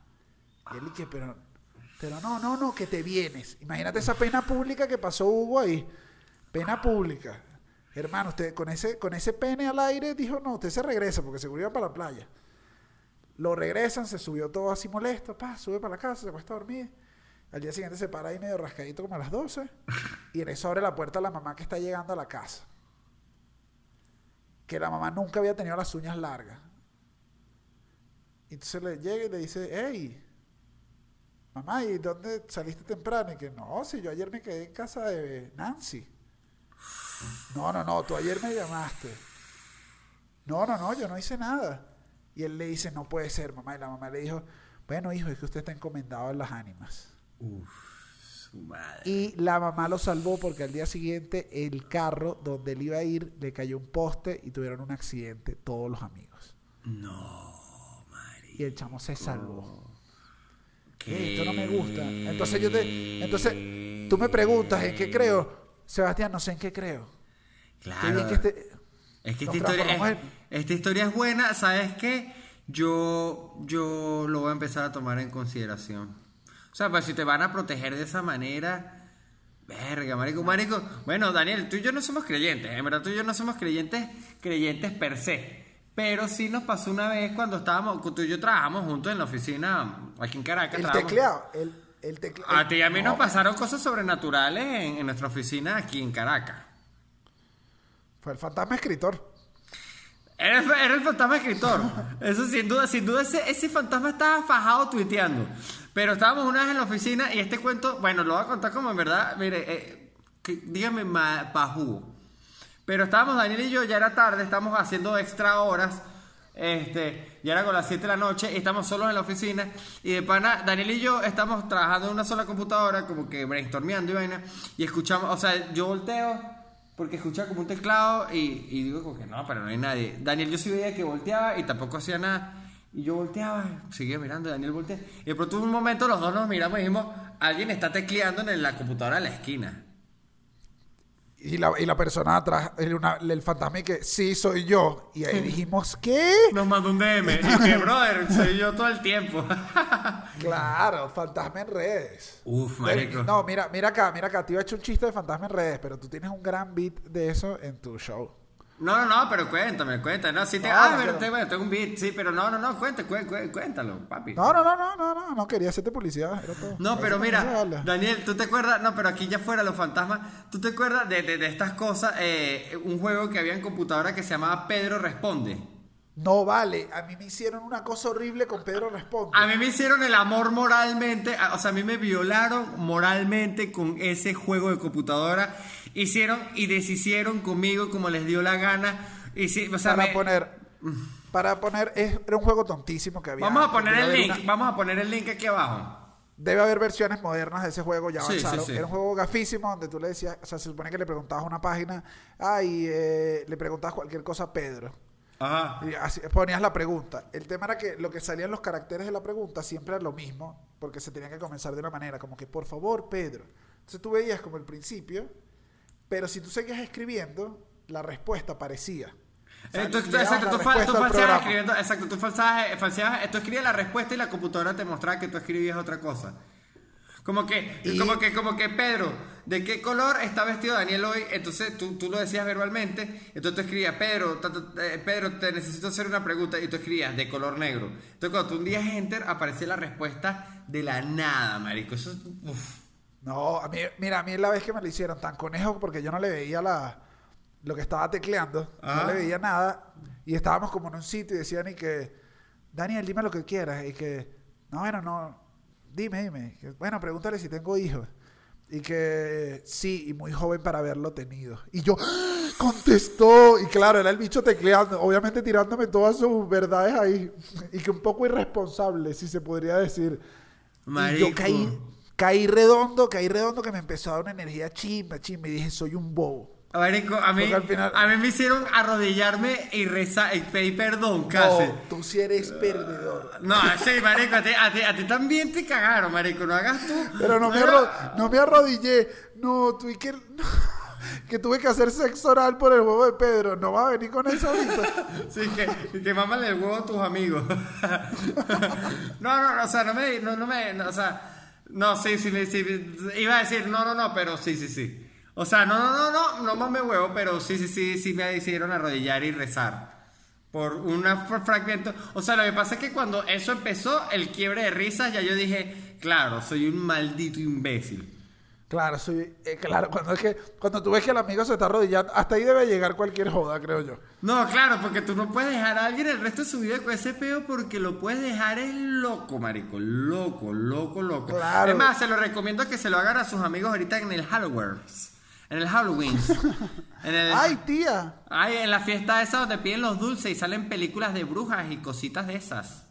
Y él dije, pero, pero no, no, no, que te vienes. Imagínate esa pena pública que pasó Hugo ahí. Pena pública. Hermano, usted con ese, con ese pene al aire dijo, no, usted se regresa porque seguro iba para la playa. Lo regresan, se subió todo así molesto, pa, sube para la casa, se acuesta a dormir. Al día siguiente se para ahí medio rascadito como a las 12 y en eso abre la puerta a la mamá que está llegando a la casa. Que la mamá nunca había tenido las uñas largas. Y entonces le llega y le dice, hey, mamá, ¿y dónde saliste temprano? Y que no, si yo ayer me quedé en casa de Nancy. No, no, no, tú ayer me llamaste. No, no, no, yo no hice nada. Y él le dice, no puede ser, mamá. Y la mamá le dijo, bueno, hijo, es que usted está encomendado en las ánimas. Uf, su madre. Y la mamá lo salvó porque al día siguiente el carro donde él iba a ir le cayó un poste y tuvieron un accidente todos los amigos. No, Mari. Y el chamo se salvó. ¿Qué? Esto no me gusta. Entonces yo te, entonces tú me preguntas en qué creo. Sebastián, no sé en qué creo. Claro. que este, Es que esta historia, es, esta historia es buena, ¿sabes qué? yo, yo lo voy a empezar a tomar en consideración. O sea, pues si te van a proteger de esa manera, verga, marico, marico. Bueno, Daniel, tú y yo no somos creyentes, en verdad tú y yo no somos creyentes, creyentes per se. Pero sí nos pasó una vez cuando estábamos, tú y yo trabajamos juntos en la oficina aquí en Caracas. El tecleado. El, el tecleado. A ti y a mí No, nos pasaron cosas sobrenaturales en, en nuestra oficina aquí en Caracas. Fue el fantasma escritor. Era, el- fantasma escritor. Eso sin duda, sin duda ese, fantasma estaba fajado tuiteando. Pero estábamos una vez en la oficina y este cuento, bueno, lo voy a contar como en verdad, mire, eh, que- dígame pajugo. Pero estábamos Daniel y yo, ya era tarde, estamos haciendo extra horas. Este, ya era con las 7 de la noche y estamos solos en la oficina. Y de pana, Daniel y yo estamos trabajando en una sola computadora, como que brainstormeando y vaina. Y escuchamos, o sea, yo volteo porque escuchaba como un teclado y, digo como que no, pero no hay nadie. Daniel yo sí veía que volteaba y tampoco hacía nada. Y yo volteaba, seguía mirando, Daniel voltea. Y de pronto un momento los dos nos miramos y dijimos, alguien está tecleando en la computadora de la esquina. Y la, y la persona atrás, el, una- el fantasma y que sí soy yo. Y ahí dijimos, ¿qué? Nos mandó un DM y que, brother, soy yo todo el tiempo. Claro, fantasma en redes. Uf, marico. No, mira, mira acá, mira acá. Te iba a echar un chiste de fantasma en redes, pero tú tienes un gran beat de eso en tu show. No, no, no, pero cuéntame, cuéntame. No, sí te, No, ah, pero bueno, tengo un beat, sí, pero no, no, no, cuéntame, cué- cué- cuéntalo, papi. No, no, no, no, no, no, no quería hacerte publicidad. Era todo. No, pero mira. Daniel, ¿tú te acuerdas? No, pero aquí ya fuera los fantasmas. ¿Tú te acuerdas de, de- de estas cosas? eh, un juego que había en computadora que se llamaba Pedro Responde. No vale, a mí me hicieron una cosa horrible con Pedro Responde. A mí me hicieron el amor moralmente, o sea, a mí me violaron moralmente con ese juego de computadora. Hicieron y deshicieron conmigo como les dio la gana. Y sí, o sea, para me- poner, para poner, es- era un juego tontísimo que había. vamos a poner el link, una- vamos a poner el link aquí abajo. Debe haber versiones modernas de ese juego, ya Sí, sí. Era un juego gafísimo donde tú le decías, o sea, se supone que le preguntabas a una página, ah, y eh, le preguntabas cualquier cosa a Pedro. Ajá. Y así ponías la pregunta. El tema era que lo que salían los caracteres de la pregunta siempre era lo mismo, porque se tenía que comenzar de una manera, como que, por favor, Pedro. Entonces tú veías como el principio, pero si tú seguías escribiendo, la respuesta aparecía. O sea, Eh, tú- tú- exacto, tú, fal- tú falseabas escribiendo, exacto, tú falseabas, falseabas, tú escribías la respuesta y la computadora te mostraba que tú escribías otra cosa. Como que, Y- como que, como que Pedro, ¿de qué color está vestido Daniel hoy? Entonces tú, tú lo decías verbalmente, entonces tú escribías, Pedro, eh, Pedro, te necesito hacer una pregunta, y tú escribías de color negro. Entonces cuando tú un día enter, aparecía la respuesta de la nada, marico. Eso es. No, a mí, mira, a mí la vez que me lo hicieron tan conejo porque yo no le veía la, lo que estaba tecleando, no le veía nada y estábamos como en un sitio y decían y que, Daniel, dime lo que quieras y que, no, bueno, no, dime, dime, Que, bueno, pregúntale si tengo hijos y que sí, y muy joven para haberlo tenido. Y yo, ¡Ah! contestó, y claro, era el bicho tecleando, obviamente tirándome todas sus verdades ahí y que un poco irresponsable, si se podría decir. Y Marico. yo caí, caí redondo, caí redondo que me empezó a dar una energía chimba, chimba. Y dije, soy un bobo. A mí, Porque al final- a mí me hicieron arrodillarme y rezar y pedir perdón casi. No, tú sí eres perdedor. No, sí, marico, a ti, a ti- a ti también te cagaron, marico, no hagas tú. Pero no me, arro- no me arrodillé. No, tú y que... que tuve que hacer sexo oral por el huevo de Pedro. No va a venir con eso ahorita. Sí, que, que mámale el huevo a tus amigos. No, no, no, o sea, no me, no, no me, no, o sea, no, sí, sí, sí, iba a decir, no, no, no, pero sí, sí, sí. O sea, no, no, no, no, no mame huevo, pero sí, sí, sí, sí me hicieron arrodillar y rezar. Por un fragmento. O sea, lo que pasa es que cuando eso empezó, el quiebre de risas, ya yo dije, claro, soy un maldito imbécil. Claro, soy... eh, claro, cuando es que... Cuando tú ves que el amigo se está arrodillando, hasta ahí debe llegar cualquier joda, creo yo. No, claro, porque tú no puedes dejar a alguien el resto de su vida con ese peo porque lo puedes dejar es loco, marico. Loco, loco, loco. Claro. Es más, se lo recomiendo que se lo hagan a sus amigos ahorita en el Halloween. En el Halloween. En el... ¡Ay, tía! Ay, en la fiesta esa donde piden los dulces y salen películas de brujas y cositas de esas.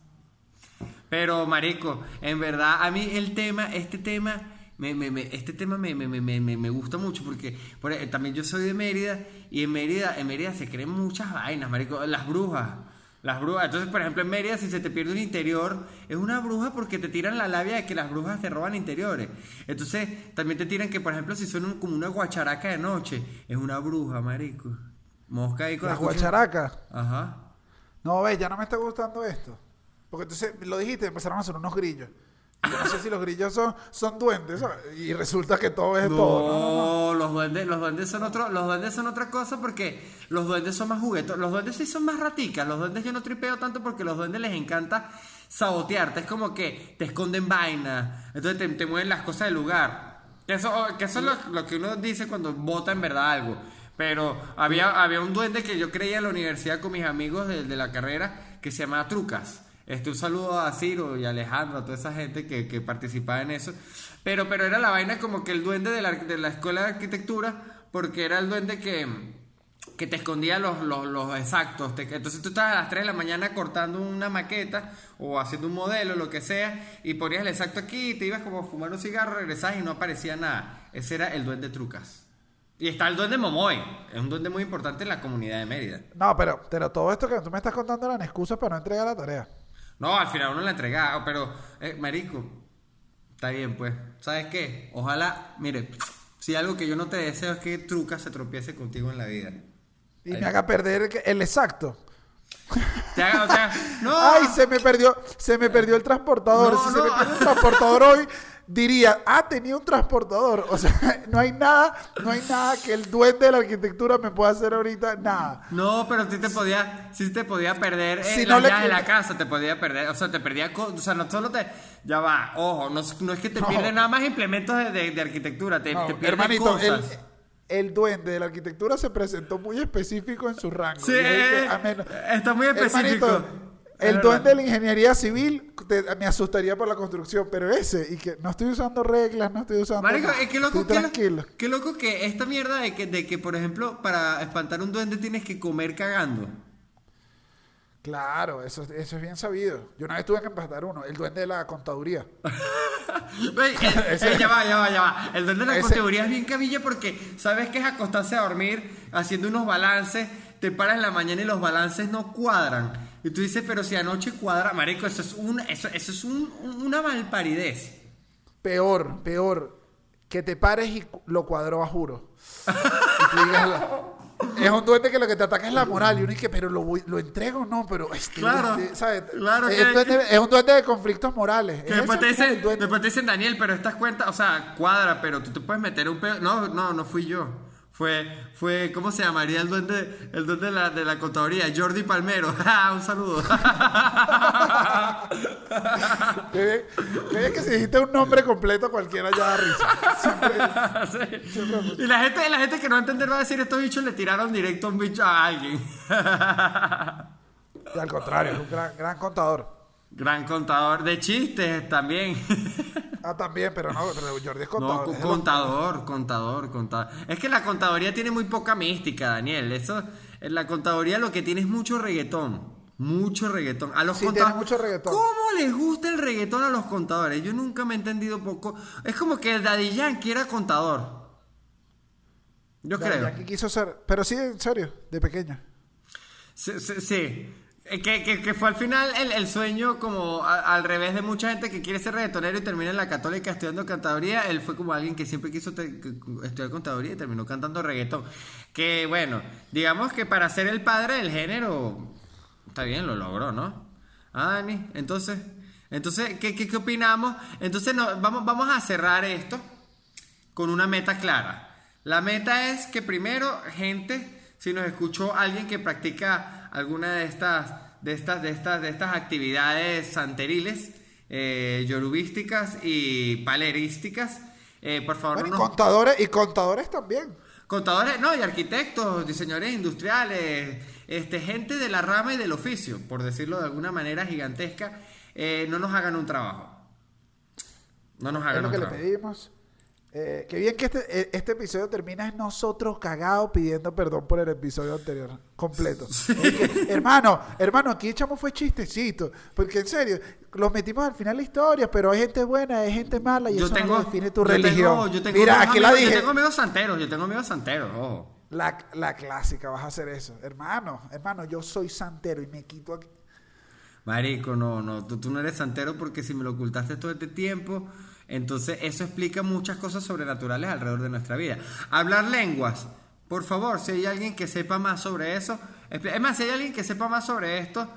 Pero, marico, en verdad, a mí el tema, este tema, me, me- me- este tema me, me, me, me, me- me gusta mucho porque por ej- también yo soy de Mérida y en Mérida, en Mérida se creen muchas vainas, marico, las brujas. Las brujas. Entonces, por ejemplo, en Mérida, si se te pierde un interior, es una bruja porque te tiran la labia de que las brujas te roban interiores. Entonces, también te tiran que, por ejemplo, si son un- como una guacharaca de noche, es una bruja, marico. Mosca ahí con La la cuchara- guacharaca. Ajá. No, ves, ya no me está gustando esto. Porque entonces lo dijiste, empezaron a hacer unos grillos. No sé si los grillos son, son duendes. Y resulta que todo es No, todo. No, los duendes, los duendes son otro, los duendes son otra cosa porque los duendes son más juguetos, los duendes sí son más raticas, los duendes yo no tripeo tanto porque los duendes les encanta sabotearte, es como que te esconden vainas, entonces te, mueven las cosas del lugar. Eso, que eso es lo, lo que uno dice cuando vota en verdad algo. Pero había, había un duende que yo creía en la universidad con mis amigos de, de la carrera que se llamaba Trucas. Este, un saludo a Ciro y a Alejandro, a toda esa gente que, que participaba en eso. Pero, pero era la vaina como que el duende de la, de la escuela de arquitectura, porque era el duende que, que te escondía los, los, los exactos. Te- entonces tú estabas a las 3 de la mañana cortando una maqueta o haciendo un modelo, lo que sea, y ponías el exacto aquí, te ibas como a fumar un cigarro, regresabas y no aparecía nada. Ese era el duende Trucas. Y está el duende Momoy, es un duende muy importante en la comunidad de Mérida. No, pero, pero todo esto que tú me estás contando eran excusas para no entregar la tarea. No, al final uno la entregaba, pero, eh, marico, está bien, pues. ¿Sabes qué? Ojalá, mire, si algo que yo no te deseo es que Trucas se tropiece contigo en la vida. Y Ahí. me haga perder el- exacto. Te haga- o sea, no. Ay, se me perdió, se me perdió el transportador. No, si se me pierde el transportador hoy, diría, ah, tenía un transportador. O sea, no hay nada, no hay nada que el duende de la arquitectura me pueda hacer ahorita, nada. No, pero sí te podía, sí te podía perder eh, Si las no le llaves de la casa, te podía perder, o sea, te perdía, o sea, no solo te, ya va, ojo, no, es- no es que te No. pierden nada más implementos de, de- de arquitectura, te, No, te pierden hermanito, cosas. el duende de la arquitectura se presentó muy específico en su rango. Sí, está muy específico. Hermanito, el duende de la ingeniería civil te- me asustaría por la construcción, pero ese, y que no estoy usando reglas, no estoy usando. Marico, es que loco, estoy qué, tranquilo. qué loco que esta mierda de que, de que, por ejemplo, para espantar un duende tienes que comer cagando. Claro, eso, eso es bien sabido. Yo una vez tuve que empatar uno, el duende de la contaduría. Ey, eh, Ese- eh, ya va, ya va, ya va. El duende de la Ese- categoría es bien cabilla porque sabes que es acostarse a dormir haciendo unos balances, te paras en la mañana y los balances no cuadran. Y tú dices, pero si anoche cuadra, marico, eso es un, eso, eso es un- un- una malparidez. Peor, peor, que te pares y lo cuadró a juro. Y tú digas, es un duende que lo que te ataca es la moral. Y uno dice, pero lo, voy- lo entrego o no, pero este Claro, duende, ¿sabes? claro es, que- duende- es un duende de conflictos morales. Que después, te dicen, después te dicen, Daniel, pero estas cuentas, o sea, cuadra, pero tú te puedes meter un pedo. No, no, no fui yo. Fue, fue, ¿cómo se llamaría el duende, el duende de la, de la contaduría? Jordi Palmero. Ah, un saludo. Qué bien, que si dijiste un nombre completo cualquiera ya da risa. Siempre- Sí. Y la gente, la gente que no va a entender va a decir, estos bichos le tiraron directo un bicho a alguien. y al contrario, es un gran, gran contador. Gran contador de chistes también. Ah, también, pero no, pero Jordi es No, contador. los- contador, contador, contador. Es que la contaduría tiene muy poca mística, Daniel. Eso, en la contaduría lo que tiene es mucho reggaetón. Mucho reggaetón. A los Sí, conta- tiene mucho reggaetón. ¿Cómo les gusta el reggaetón a los contadores? Yo nunca me he entendido poco. Es como que el Daddy Yankee era contador. Yo Daddy creo. Yankee quiso ser, pero sí, en serio, de pequeño. Sí. sí, sí. Eh, Que, que- que fue al final el, el sueño como al revés de mucha gente que quiere ser reggaetonero y termina en la católica estudiando cantaduría. Él fue como alguien que siempre quiso estudiar contaduría y terminó cantando reggaetón. Que bueno, digamos que para ser el padre del género, está bien, lo logró, ¿no? Ah, Dani, entonces, entonces ¿qué, qué, qué opinamos? Entonces no, vamos, vamos a cerrar esto con una meta clara. La meta es que primero, gente, si nos escuchó alguien que practica alguna de estas, de estas, de estas, de estas actividades santeriles, eh, yorubísticas y palerísticas, eh, por favor, Bueno, y no nos- contadores, y contadores también. Contadores, no, y arquitectos, diseñadores industriales, este, gente de la rama y del oficio, por decirlo de alguna manera gigantesca, eh, no nos hagan un trabajo. No nos Es hagan lo un que le trabajo. pedimos. Eh, qué bien que este, eh, este episodio termina en nosotros cagados pidiendo perdón por el episodio anterior completo. Que, hermano, hermano, aquí echamos fue chistecito. Porque en serio, los metimos al final de la historia, pero hay gente buena, hay gente mala y Yo eso tengo, no define tu yo religión. tengo- yo tengo Mira, amigos aquí la dije. Yo tengo amigos santeros, yo tengo amigos santeros, ojo. La, la clásica, vas a hacer eso. Hermano, hermano, yo soy santero y me quito aquí. Marico, no, no, tú, tú no eres santero porque si me lo ocultaste todo este tiempo, entonces eso explica muchas cosas sobrenaturales alrededor de nuestra vida. Hablar lenguas, por favor, si hay alguien que sepa más sobre eso, es más, si hay alguien que sepa más sobre esto,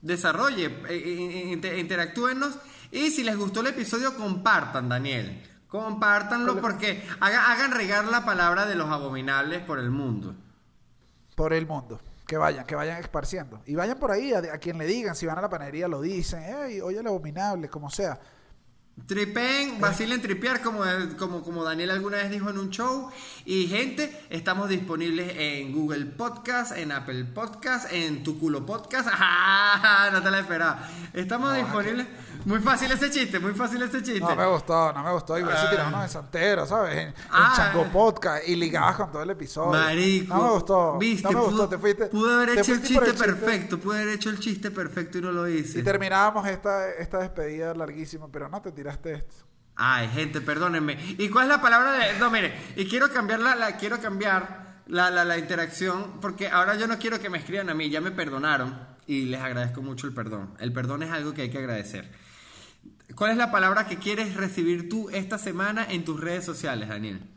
desarrolle, eh, eh, inter- interactúenos y si les gustó el episodio compartan, Daniel. Compártanlo porque haga- hagan regar la palabra de los abominables por el mundo. Por el mundo. Que vayan, que vayan esparciendo. Y vayan por ahí a, a quien le digan, si van a la panadería lo dicen, hey, oye el abominable, como sea. Tripen, vacilen tripear como, como, como Daniel alguna vez dijo en un show. Y gente, estamos disponibles en Google Podcast, en Apple Podcast, en Tu Culo Podcast. ¡Ah! No te la esperaba. Estamos disponibles. Muy fácil ese chiste, muy fácil ese chiste. No me gustó, no me gustó. Igual se Ah. tiraron unos de Santero, ¿sabes? En, en Ah. Chango Podcast y ligabas con todo el episodio. Marico. No me gustó. Viste, no me gustó, pudo, te fuiste. pudo haber hecho el chiste perfecto. Pudo haber hecho el chiste perfecto y no lo hice. Y terminábamos esta, esta despedida larguísima, pero no te tiraste esto. Ay, gente, perdónenme. ¿Y cuál es la palabra de.? No, mire, y quiero cambiar la, la- quiero cambiar la, la, la interacción, porque ahora yo no quiero que me escriban a mí, ya me perdonaron y les agradezco mucho el perdón. El perdón es algo que hay que agradecer. ¿Cuál es la palabra que quieres recibir tú esta semana en tus redes sociales, Daniel?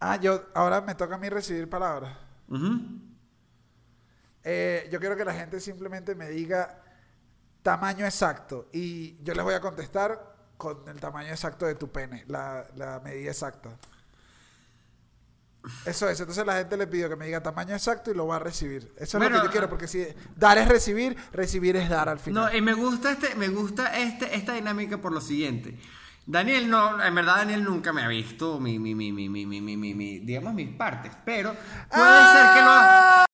Ah, yo, ahora me toca a mí recibir palabras. Eh, yo quiero que la gente simplemente me diga tamaño exacto y yo les voy a contestar con el tamaño exacto de tu pene, la, la medida exacta. Eso es, entonces la gente le pidió que me diga tamaño exacto y lo va a recibir. Eso es lo que yo quiero, ah, porque si dar es recibir, recibir es dar al final. No, y me gusta este, me gusta este, esta dinámica por lo siguiente. Daniel no, en verdad Daniel nunca me ha visto mi, mi, mi, mi, mi, mi, mi, mi, digamos mis partes, pero puede ser que lo ah.